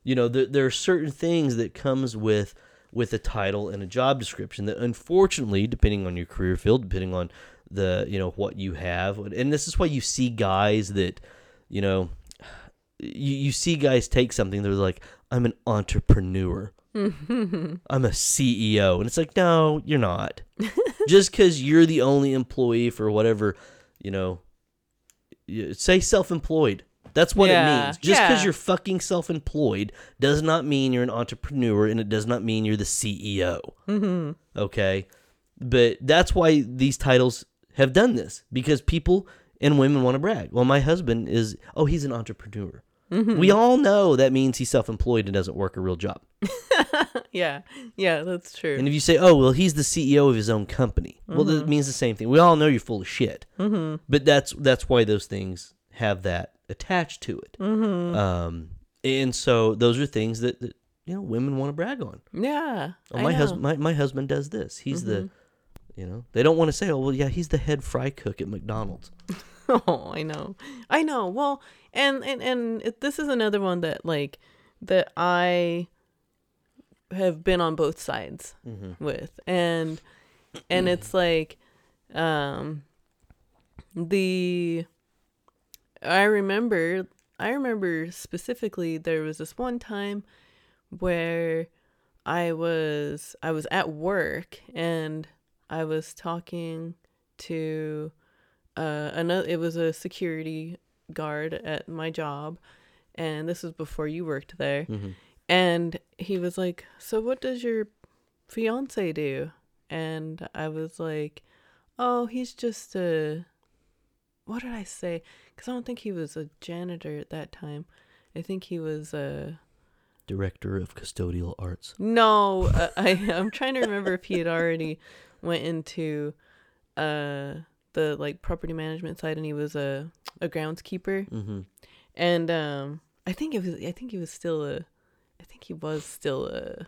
You know, there, there are certain things that comes with with a title and a job description that unfortunately, depending on your career field, depending on the you know what you have, and this is why you see guys that you know you, you see guys take something they're like i'm an entrepreneur. [LAUGHS] I'm a ceo and it's like no you're not. Just because you're the only employee for whatever you know say self-employed. That's what Yeah, it means. Just because yeah. you're fucking self-employed does not mean you're an entrepreneur and it does not mean you're the ceo Mm-hmm. okay? But that's why these titles have done this because people and women want to brag. Well my husband is oh he's an entrepreneur Mm-hmm. we all know that means he's self-employed and doesn't work a real job [LAUGHS] Yeah. Yeah. That's true. and if you say oh well he's the ceo of his own company well that means the same thing we all know you're full of shit mm-hmm. but that's that's why those things have that attached to it. Mm-hmm. Um, and so those are things that, that you know women want to brag on. Yeah. Oh, my husband, my, my husband does this. He's the, Mhm. you know, they don't want to say, oh well, yeah, he's the head fry cook at McDonald's. [LAUGHS] Oh, I know. I know. Well, and and and it, this is another one that like that I have been on both sides Mm-hmm. with. And and it's like um the I remember I remember specifically there was this one time where I was I was at work and I was talking to uh another it was a security guard at my job and this was before you worked there Mm-hmm. and he was like so what does your fiance do and i was like oh he's just a what did i say because i don't think he was a janitor at that time i think he was a Director of custodial arts. no uh, i i'm trying to remember if he had already went into uh the like property management side and he was a a groundskeeper Mm-hmm. and um i think it was i think he was still a i think he was still a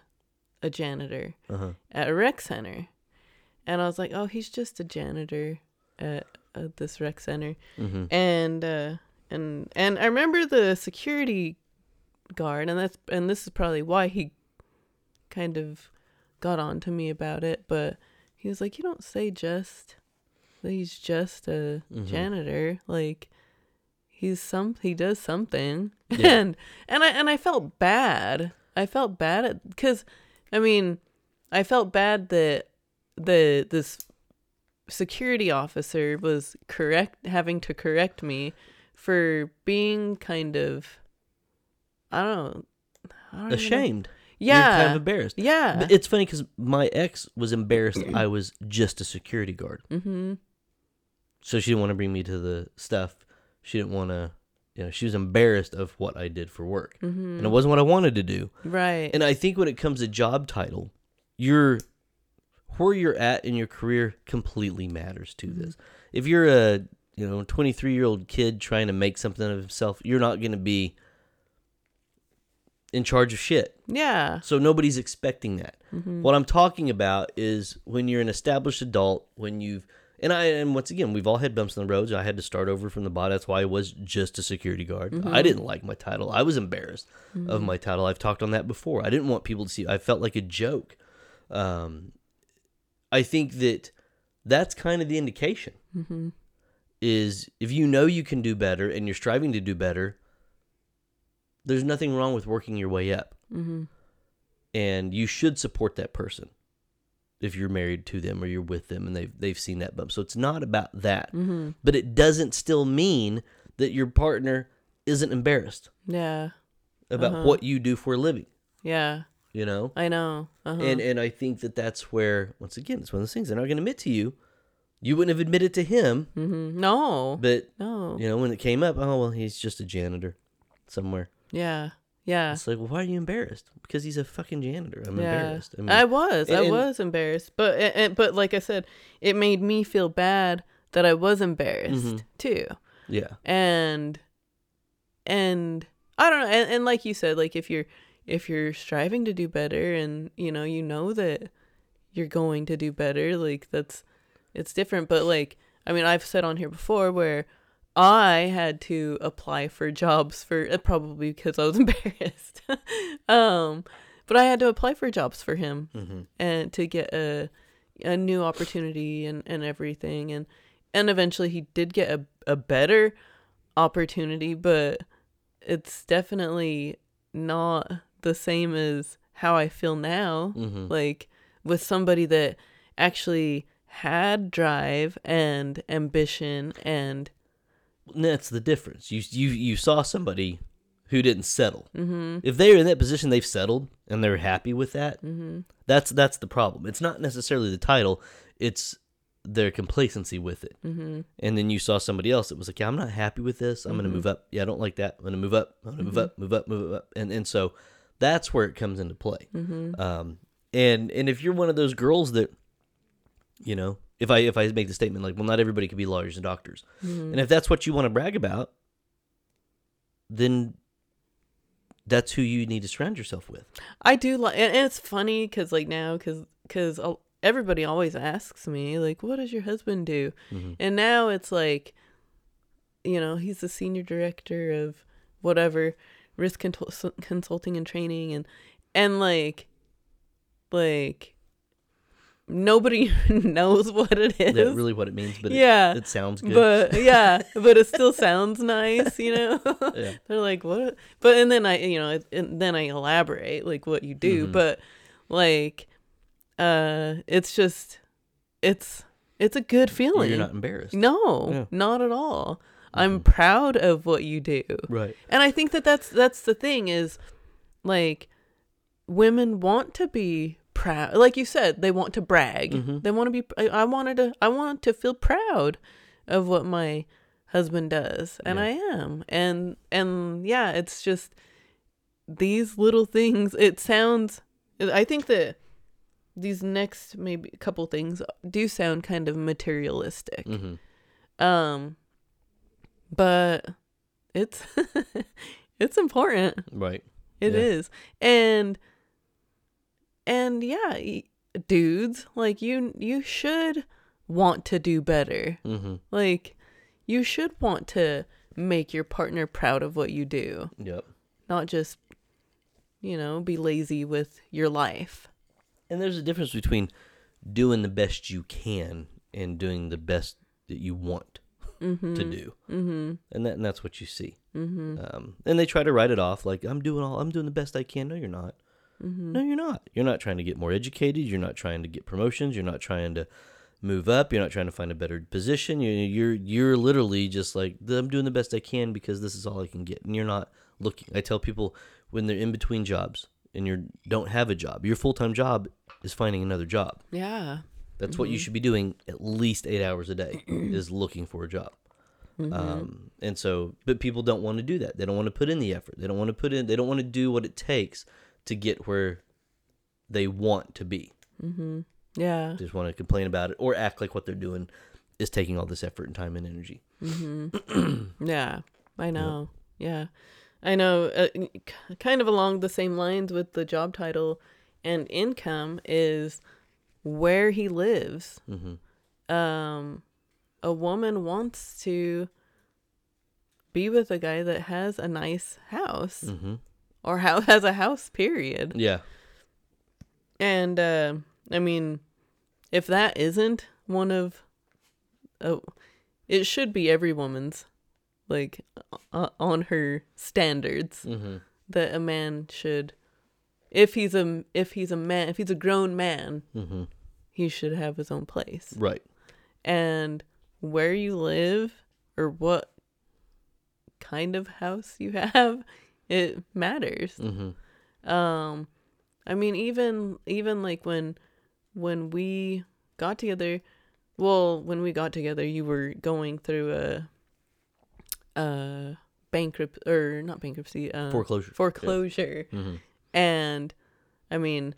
a janitor Uh huh. at a rec center and i was like oh he's just a janitor at, at this rec center Mm-hmm. and uh and and i remember the security guard and that's and this is probably why he kind of got on to me about it but he was like you don't say just that he's just a Mhm. janitor like he's some he does something [LAUGHS] Yeah. and and i and i felt bad i felt bad because i mean i felt bad that the this security officer was correct having to correct me for being kind of i don't I don't even know. Ashamed. yeah You're kind of embarrassed. yeah But it's funny because my ex was embarrassed I was just a security guard. mm-hmm So she didn't want to bring me to the stuff. She didn't want to, you know, she was embarrassed of what I did for work. mm-hmm And it wasn't what I wanted to do. right And I think when it comes to job title, you're where you're at in your career completely matters to this. If you're a, you know, 23 year old kid trying to make something of himself, you're not going to be in charge of shit. yeah So nobody's expecting that. mm-hmm. What I'm talking about is when you're an established adult, when you've and I and once again we've all had bumps in the roads. I had to start over from the bottom. That's why I was just a security guard. I didn't like my title. I was embarrassed of my title. I've talked on that before. I didn't want people to see. I felt like a joke. Um, I think that that's kind of the indication. Mm-hmm. Is if you know you can do better and you're striving to do better, there's nothing wrong with working your way up Mm-hmm. and you should support that person if you're married to them or you're with them and they've they've seen that bump. So it's not about that, Mm-hmm. but it doesn't still mean that your partner isn't embarrassed yeah about Uh-huh. what you do for a living. yeah You know, i know uh-huh. and and I think that that's where once again it's one of those things they're not going to admit to you. You wouldn't have admitted to him, mm-hmm. no but no you know when it came up, oh well, he's just a janitor somewhere. yeah yeah It's like, well, why are you embarrassed? Because he's a fucking janitor. I'm yeah. embarrassed. I mean, I was. I was embarrassed. But and, and- but like I said, it made me feel bad that I was embarrassed Mhm. too. yeah, And and I don't know. And, and like you said, like if you're if you're striving to do better and you know you know that you're going to do better, like that's it's different. But like I mean, I've said on here before where I had to apply for jobs for uh, probably because I was [LAUGHS] embarrassed. um, but I had to apply for jobs for him hmm and to get a a new opportunity and and everything. And and eventually he did get a a better opportunity but it's definitely not the same as how I feel now. Hmm like with somebody that actually had drive and ambition and that's the difference. You you you saw somebody who didn't settle. mhm If they're in that position, they've settled and they're happy with that. mhm That's that's the problem. It's not necessarily the title; it's their complacency with it. mhm And then you saw somebody else that was like, "Yeah, I'm not happy with this. I'm going to move up. Yeah, I don't like that. I'm going to move up. I'm going to move up, move up, move up." And and so that's where it comes into play. mhm Um, and and if you're one of those girls that, you know, if I if I make the statement like, "Well, not everybody can be lawyers and doctors," mhm and if that's what you want to brag about, then that's who you need to surround yourself with. I do like, and, it's funny because like now, because because everybody always asks me like, "What does your husband do?" Mm-hmm. And now it's like, you know, he's the senior director of whatever risk consulting and training, and and like, like nobody [LAUGHS] knows what it is. That really what it means, but yeah, it, it sounds good. but yeah, [LAUGHS] but it still sounds nice, you know. yeah. [LAUGHS] They're like, what? But and then I, you know, and then I elaborate like what you do, Mhm. but like, uh, it's just, it's it's a good feeling. You're not embarrassed. No, Yeah. not at all. I'm Mhm. proud of what you do. Right. And I think that that's that's the thing is like women want to be proud. Like you said, they want to brag. Mhm. They want to be I, I wanted to I want to feel proud of what my husband does and Yeah. I am. And and yeah, it's just these little things. It sounds I think that these next maybe couple things do sound kind of materialistic. hmm Um, but it's [LAUGHS] it's important. Right. It Yeah. is, and and yeah, dudes, like you, you should want to do better. hmm Like you should want to make your partner proud of what you do, Yep. not just you know be lazy with your life. And there's a difference between doing the best you can and doing the best that you want Mm-hmm. to do, Mm-hmm. and that and that's what you see. Mm-hmm. Um, and they try to write it off like I'm doing all I'm doing the best I can. No, you're not. Mm-hmm. No, you're not. You're not trying to get more educated. You're not trying to get promotions. You're not trying to move up. You're not trying to find a better position. You're you're you're literally just like I'm doing the best I can because this is all I can get. And you're not looking. I tell people when they're in between jobs and you don't have a job, your full time job is finding another job. Yeah. That's what you should be doing at least eight hours a day [CLEARS THROAT] is looking for a job. Mm-hmm. Um, and so, but people don't want to do that. They don't want to put in the effort. They don't want to put in. They don't want to do what it takes to get where they want to be. Mm-hmm. Yeah. Just want to complain about it or act like what they're doing is taking all this effort and time and energy. Mm-hmm. [CLEARS THROAT] yeah, I know. Yeah, I know. Uh, kind of along the same lines with the job title and income is where he lives. hmm Um, a woman wants to be with a guy that has a nice house hmm or how [LAUGHS] has a house. Period. Yeah. And uh, I mean, if that isn't one of, oh, it should be every woman's, like, uh, on her standards hmm that a man should, if he's a if he's a man if he's a grown man, hmm he should have his own place. Right. And where you live or what kind of house you [LAUGHS] have, it matters. Hmm um i mean even even like when when we got together well when we got together you were going through a uh bankrupt or not bankruptcy uh Foreclosure. foreclosure. Hmm and i mean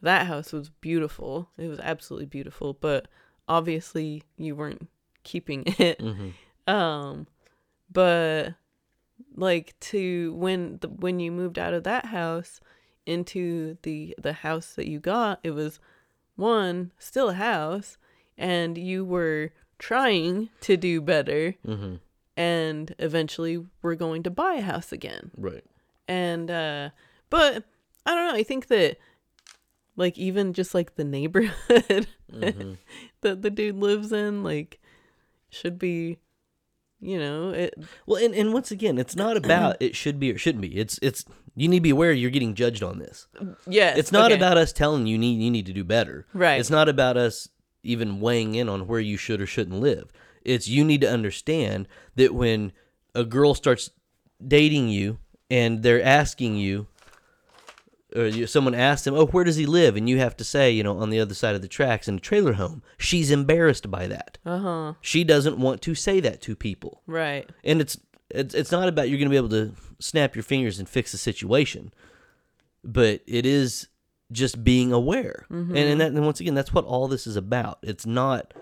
that house was beautiful. It was absolutely beautiful but obviously you weren't keeping [LAUGHS] it. Hmm um but like to when the when you moved out of that house into the the house that you got it was one still a house and you were trying to do better hmm and eventually we're going to buy a house again. Right. and uh but i don't know i think that like even just like the neighborhood [LAUGHS] hmm that the dude lives in like should be you know it Well, and, and once again, it's not about it should be or shouldn't be. It's it's you need to be aware you're getting judged on this. yeah It's not okay. about us telling you need you need to do better. Right. It's not about us even weighing in on where you should or shouldn't live. It's you need to understand that when a girl starts dating you and they're asking you or you, someone asks him, "Oh, where does he live?" and you have to say, you know, on the other side of the tracks in a trailer home. She's embarrassed by that. uh-huh She doesn't want to say that to people right and it's it's it's not about you're going to be able to snap your fingers and fix the situation, but it is just being aware. And and, that, and once again, that's what all this is about. It's not.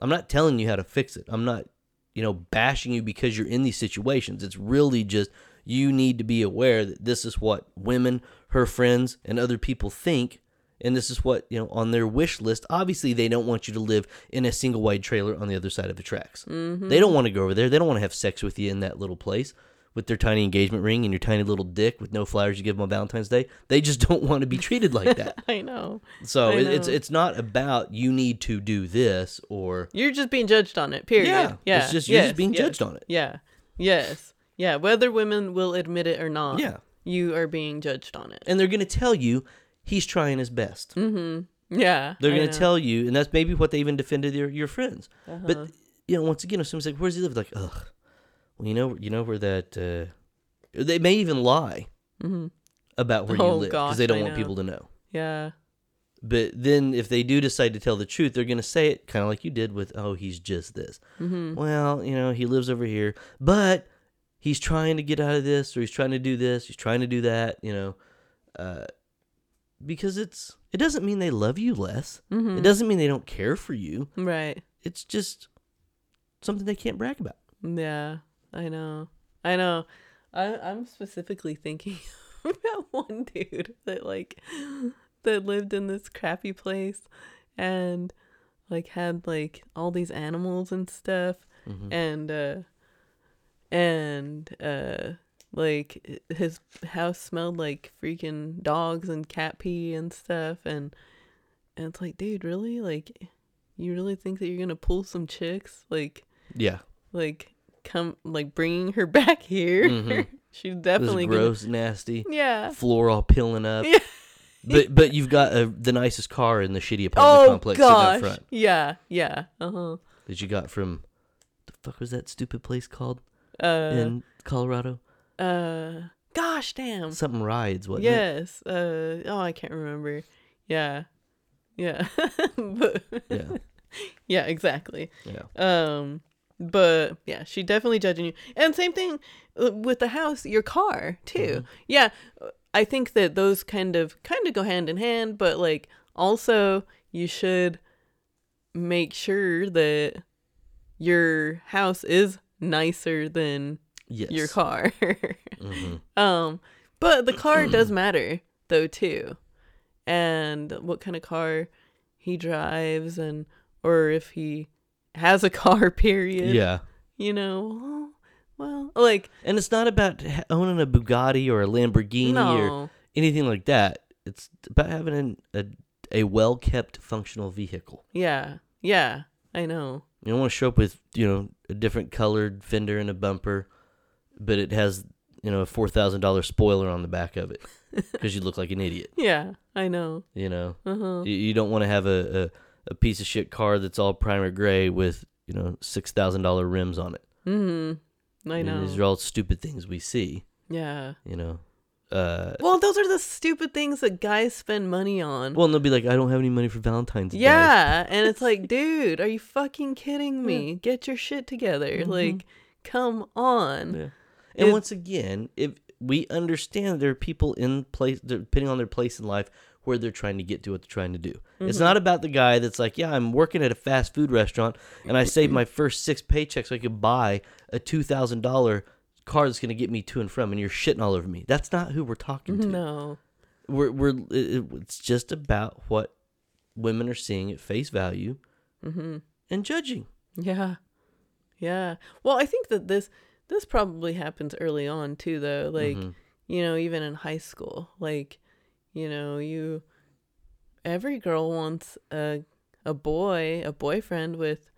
I'm not telling you how to fix it. I'm not, you know, bashing you because you're in these situations. It's really just you need to be aware that this is what women, her friends, and other people think. And this is what, you know, on their wish list. Obviously, they don't want you to live in a single wide trailer on the other side of the tracks. Mm-hmm. They don't want to go over there. They don't want to have sex with you in that little place with their tiny engagement ring and your tiny little dick with no flowers you give them on Valentine's Day. They just [LAUGHS] don't want to be treated like that. [LAUGHS] I know. So I it, it's it's not about you need to do this or You're just being judged on it. Period. Yeah, Yeah. it's just- you're just being yes. judged on it. Yeah. Yes. Yeah. Whether women will admit it or not. yeah, You are being judged on it. and they're gonna tell you he's trying his best. Mm-hmm. Yeah. They're gonna tell you, and that's maybe what they even defended your your friends. Uh-huh. But you know, once again, if someone's like, "Where's he live?" Like, ugh, well, you know, you know where that. Uh, they may even lie Mm-hmm. about where you Oh, live because they don't I want know. people to know. Yeah. But then, if they do decide to tell the truth, they're gonna say it kind of like you did with, "Oh, he's just this." Mm-hmm. Well, you know, he lives over here, but he's trying to get out of this, or he's trying to do this, he's trying to do that. You know, uh, because it's it doesn't mean they love you less. Mm-hmm. It doesn't mean they don't care for you. Right. It's just something they can't brag about. Yeah. I know. I know. I I'm specifically thinking [LAUGHS] about one dude that like that lived in this crappy place and like had like all these animals and stuff Mhm. and uh and uh like his house smelled like freaking dogs and cat pee and stuff and and it's like dude really? Like you really think that you're gonna pull some chicks? Like Yeah, like come like bringing her [LAUGHS] back here? Mm-hmm. [LAUGHS] she's this definitely gross, nasty. Gonna yeah. Floor all peeling up. Yeah. [LAUGHS] But but you've got uh the nicest car in the shitty apartment oh complex gosh. up front. Yeah yeah uh-huh. That you got from the fuck was that stupid place called uh in Colorado? uh gosh damn Something rides, wasn't it? Yes. Uh oh, I can't remember. Yeah. Yeah. [LAUGHS] but Yeah, [LAUGHS] yeah, exactly. yeah. Um but yeah, she definitely judging you. And same thing uh, with the house, your car too. Yeah. uh, I think that those kind of kind of go hand in hand, but like also you should make sure that your house is nicer than Yes. your car. [LAUGHS] hmm Um, but the car [CLEARS THROAT] does matter though too, and what kind of car he drives, and or if he has a car. [LAUGHS] Period. Yeah. You know. Well, like And it's not about owning a Bugatti or a Lamborghini or anything like that. It's about having an, a a well kept functional vehicle. Yeah. Yeah. I know. You don't want to show up with you know a different colored fender and a bumper, but it has you know a four thousand dollar spoiler on the back of it [LAUGHS] because you look like an idiot. Yeah. I know. You know, Uh huh. you, you don't want to have a, a a piece of shit car that's all primer gray with you know six thousand dollar rims on it. Mm-hmm. I know. these are all stupid things we see. yeah. You know, uh, Well, those are the stupid things that guys spend money on. well, and they'll be like, I don't have any money for Valentine's Day. Yeah, and it's like, [LAUGHS] dude, are you fucking kidding me? Get your shit together. Mhm. Like, come on. Yeah. And It- once again, if we understand there are people in place, depending on their place in life, where they're trying to get to what they're trying to do. It's Mhm. not about the guy that's like, yeah, I'm working at a fast food restaurant and I saved [CLEARS THROAT] my first six paychecks so I could buy a two thousand dollar car that's going to get me to and from, and you're shitting all over me. That's not who we're talking to. No. We're we're it's just about what women are seeing at face value Mm-hmm. and judging. Yeah. Yeah. Well, I think that this this probably happens early on too though. Like, Mhm. you know, even in high school. Like, you know, you every girl wants a a boy, a boyfriend with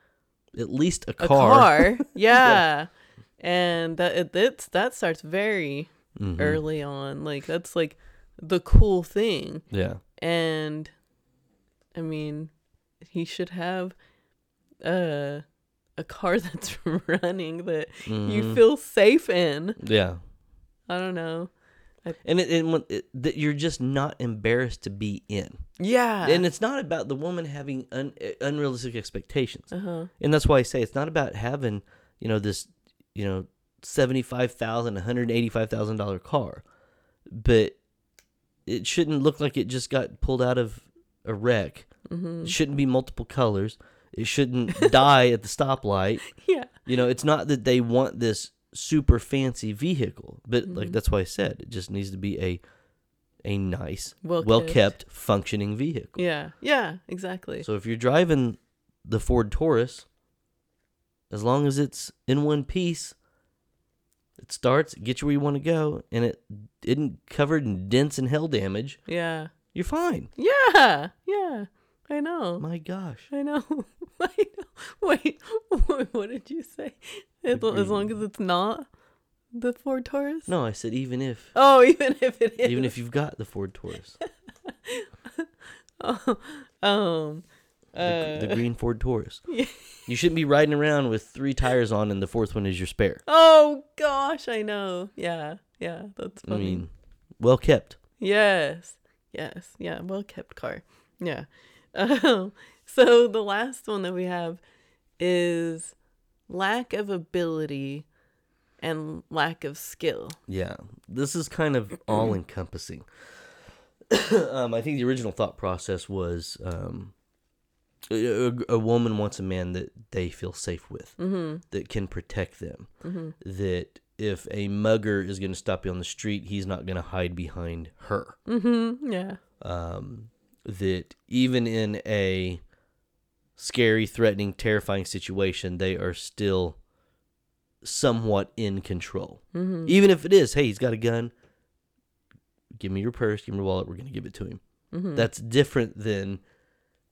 at least a a car. car. [LAUGHS] Yeah. And that it, it's that starts very Mhm. early on. Like that's like the cool thing. Yeah. And I mean, he should have a a car [LAUGHS] that's [LAUGHS] running that you Mhm. feel safe in. Yeah. I don't know. and it, and it, that you're just not embarrassed to be in. Yeah. And it's not about the woman having un, unrealistic expectations. uh-huh. And that's why I say it's not about having, you know, this, you know, $75,000, $185,000 car. But it shouldn't look like it just got pulled out of a wreck. hmm It shouldn't be multiple colors. It shouldn't die at the stoplight. [LAUGHS] Yeah. You know, it's not that they want this super fancy vehicle, but like Mhm. that's why I said it just needs to be a a nice, Well well kept, functioning vehicle. Yeah. Yeah. Exactly. So if you're driving the Ford Taurus, as long as it's in one piece, it starts, it gets you where you want to go, and it isn't covered in dents and hell damage, yeah. you're fine. Yeah. Yeah. I know. My gosh. I know. [LAUGHS] I know. Wait, [LAUGHS] wait, what did you say? As, as long as it's not the Ford Taurus? No, I said even if Oh, [LAUGHS] even if it is. even if you've got the Ford Taurus, Oh, um, the, uh, the green Ford Taurus. [LAUGHS] yeah. You shouldn't be riding around with three tires on and the fourth one is your spare. Oh gosh, I know. Yeah, yeah, that's I mean, well kept. yes, yes, yeah, well kept car. Yeah. [LAUGHS] Um, so the last one that we have is lack of ability and lack of skill. Yeah, this is kind of all encompassing. [COUGHS] um, I think the original thought process was um, a, a- woman wants a man that they feel safe with, Mm-hmm. that can protect them, Mm-hmm. that if a mugger is going to stop you on the street, he's not going to hide behind her. Mm-hmm. Yeah. Um, that even in a scary, threatening, terrifying situation, they are still somewhat in control. Mm-hmm. Even if it is, hey, he's got a gun. Give me your purse. Give me your wallet. We're gonna give it to him. Mm-hmm. That's different than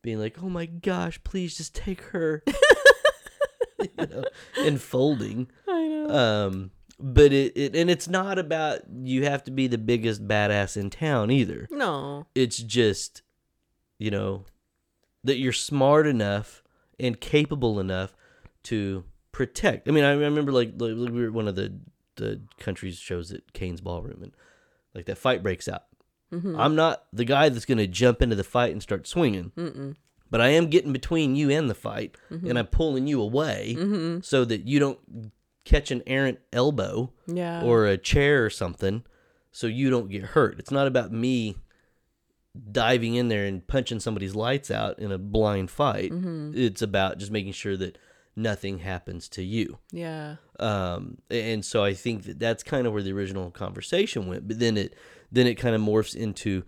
being like, oh my gosh, please just take her. [LAUGHS] you know, and folding. I know. Um, but it, it and it's not about you have to be the biggest badass in town either. no. It's just, you know, that you're smart enough and capable enough to protect. I mean, I remember like, like we were one of the the country's shows at Cain's Ballroom, and like that fight breaks out. Mm-hmm. I'm not the guy that's gonna jump into the fight and start swinging, Mm-mm. but I am getting between you and the fight, Mhm. and I'm pulling you away Mm-hmm. so that you don't catch an errant elbow Yeah. or a chair or something so you don't get hurt. It's not about me diving in there and punching somebody's lights out in a blind fight. Mm-hmm. It's about just making sure that nothing happens to you. Yeah. Um, and so I think that that's kind of where the original conversation went, but then it then it kind of morphs into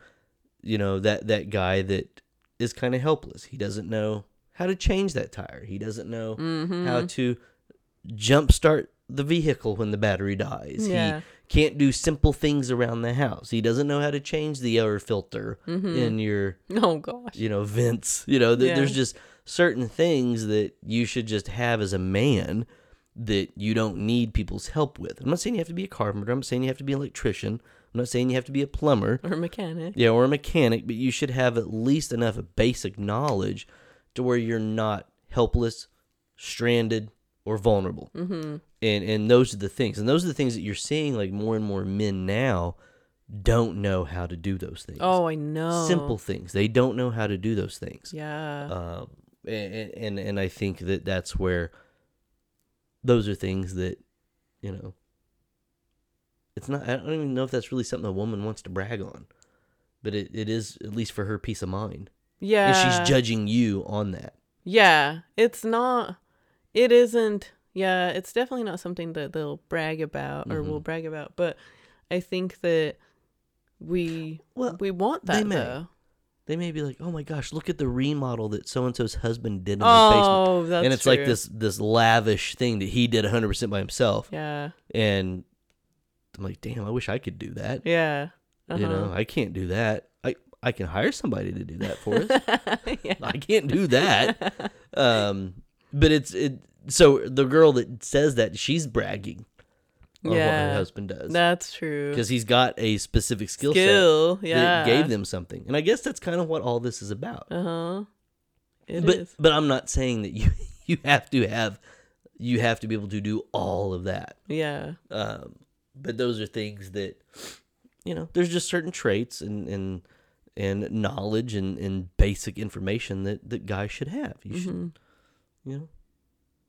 you know that that guy that is kind of helpless. He doesn't know how to change that tire. He doesn't know Mm-hmm. how to jumpstart the vehicle when the battery dies. Yeah. He can't do simple things around the house. He doesn't know how to change the air filter Mhm. in your, [LAUGHS] Oh gosh. you know, vents. You know, th- Yeah. there's just certain things that you should just have as a man that you don't need people's help with. I'm not saying you have to be a carpenter. I'm saying you have to be an electrician. I'm not saying you have to be a plumber. Or a mechanic. Yeah, or a mechanic, but you should have at least enough basic knowledge to where you're not helpless, stranded, or vulnerable. Mm-hmm. And and those are the things. And those are the things that you're seeing like more and more men now don't know how to do those things. Oh, I know. Simple things. They don't know how to do those things. Yeah. Um and, and and I think that that's where those are things that, you know, it's not I don't even know if that's really something a woman wants to brag on. But it, it is at least for her peace of mind. yeah. And she's judging you on that. Yeah. It's not. It isn't. Yeah. It's definitely not something that they'll brag about or Mhm. will brag about. But I think that we Well, we want that they may. though. they may be like, "Oh my gosh, look at the remodel that so and so's husband did in basement." Oh, that's and it's like this this lavish thing that he did 100% by himself Yeah. and i'm like damn i wish i could do that Yeah. you know Uh-huh. i can't do that i i can hire somebody to do that for us [LAUGHS] yeah. i can't do that um but it's it so the girl that says that she's bragging on what her Yeah. husband does That's true. because he's got a specific skill, Skill. set Yeah. that gave them something and i guess that's kind of what all this is about Uh huh. But is. but i'm not saying that [LAUGHS] you you have to have you have to be able to do all of that Yeah. Um, but those are things that you know. There's just certain traits and and and knowledge and, and basic information that that guys should have. You should Mhm. you know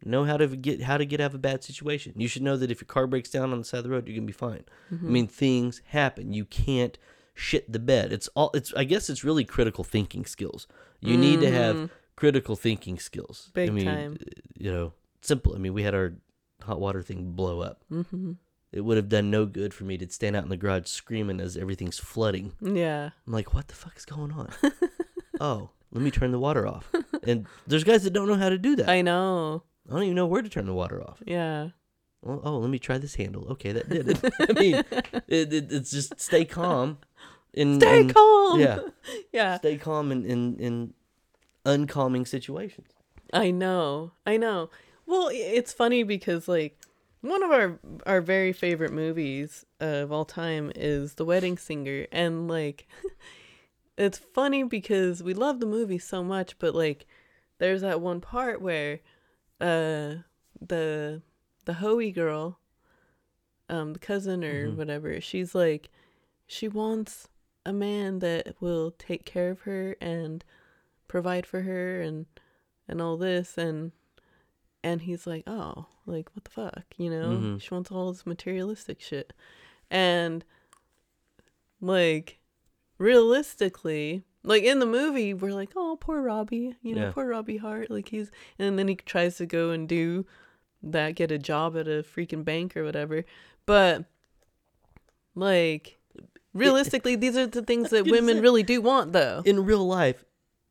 know how to get how to get out of a bad situation. You should know that if your car breaks down on the side of the road, you're gonna be fine. Mm-hmm. I mean, things happen. You can't shit the bed. It's all. It's. I guess it's really critical thinking skills. You need to have Mhm. critical thinking skills. I Big mean, time. You know, simple. I mean, we had our hot water thing blow up. It would have done no good for me to stand out in the garage screaming as everything's flooding. Yeah. I'm like, what the fuck is going on? [LAUGHS] oh, let me turn the water off. And there's guys that don't know how to do that. I, know. I don't even know where to turn the water off. Yeah. Well, oh, let me try this handle. Okay, that did it. [LAUGHS] I mean, it, it, it's just stay calm. In, Stay in- calm. Yeah, [LAUGHS] Yeah. stay calm in, in in uncalming situations. I know. I know. Well, it's funny because like one of our our very favorite movies of all time is The Wedding Singer and like [LAUGHS] it's funny because we love the movie so much but like there's that one part where uh the the Hoey girl um the cousin or whatever she's like she wants a man that will take care of her and provide for her and and all this and and he's like oh like what the fuck you know Mhm. she wants all this materialistic shit and like realistically like in the movie we're like oh poor robbie you know Yeah. poor robbie hart like he's and then he tries to go and do that get a job at a freaking bank or whatever but like realistically these are the things [LAUGHS] that women say- really do want though In real life,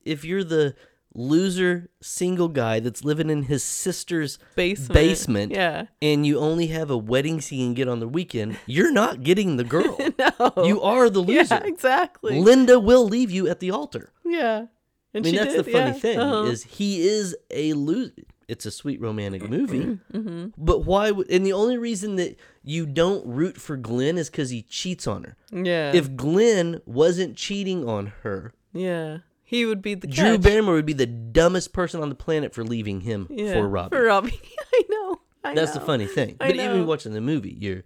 if you're the loser single guy that's living in his sister's basement. basement Yeah. and you only have a wedding scene and get on the weekend, you're not getting the girl. [LAUGHS] No. You are the loser. Yeah, exactly. Linda will leave you at the altar. yeah. And I mean, that's did, the funny yeah. thing Uh-huh. is he is a loser. It's a sweet romantic movie, [CLEARS THROAT] Mm-hmm. but why? Would, and the only reason that you don't root for Glenn is because he cheats on her. yeah. If Glenn wasn't cheating on her, yeah. He would be the Drew catch. Barrymore would be the dumbest person on the planet for leaving him yeah. for Robbie. For Robbie. I know. I That's the know. funny thing. I But even watching the movie, you're,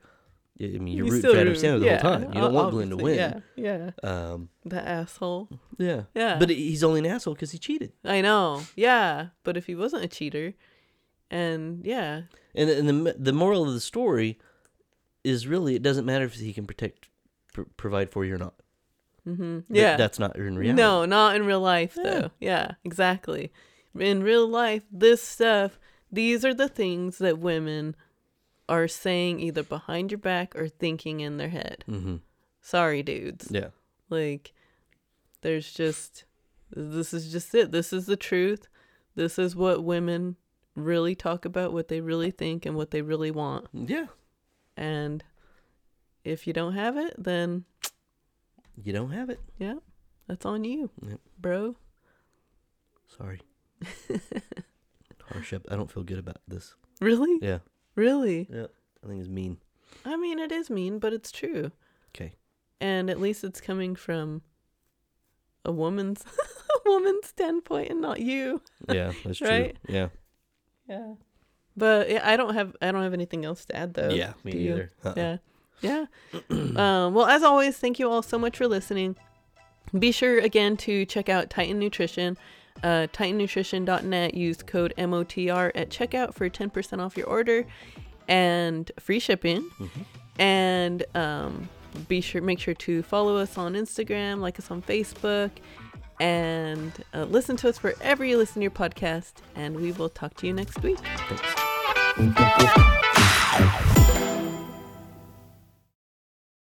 I mean, you're You rooting still for Adam root- Sandler the yeah, whole time. You don't want Glenn to obviously, win. Yeah. Yeah. Um, The asshole. yeah. Yeah. But he's only an asshole because he cheated. I know. Yeah. But if he wasn't a cheater, and yeah, And, and the the moral of the story is really it doesn't matter if he can protect, pr- provide for you or not. Mm-hmm. Th- yeah. that's not in reality. No, not in real life Yeah. though. Yeah, exactly. In real life, this stuff, these are the things that women are saying either behind your back or thinking in their head. Mm-hmm. Sorry, dudes. Yeah. Like there's just this is just it. This is the truth. This is what women really talk about, what they really think and what they really want. Yeah. And if you don't have it, then You don't have it. yeah, that's on you, Yep. bro. Sorry. [LAUGHS] Harsh. I don't feel good about this. Really? Yeah. Really? Yeah. I think it's mean. I mean, it is mean, but it's true. Okay. And at least it's coming from a woman's [LAUGHS] a woman's standpoint and not you. Yeah, that's [LAUGHS] true. Right? Yeah. Yeah. But yeah, I don't have I don't have anything else to add though. yeah, me Do you? neither. Uh-uh. Yeah. Yeah. [CLEARS THROAT] um, well, as always, thank you all so much for listening. Be sure again to check out Titan Nutrition, uh, titannutrition.net. Use code MOTR at checkout for 10% off your order and free shipping. And um, be sure make sure to follow us on Instagram, like us on Facebook, and uh, listen to us wherever you listen to your podcast. And we will talk to you next week. Thanks. [LAUGHS]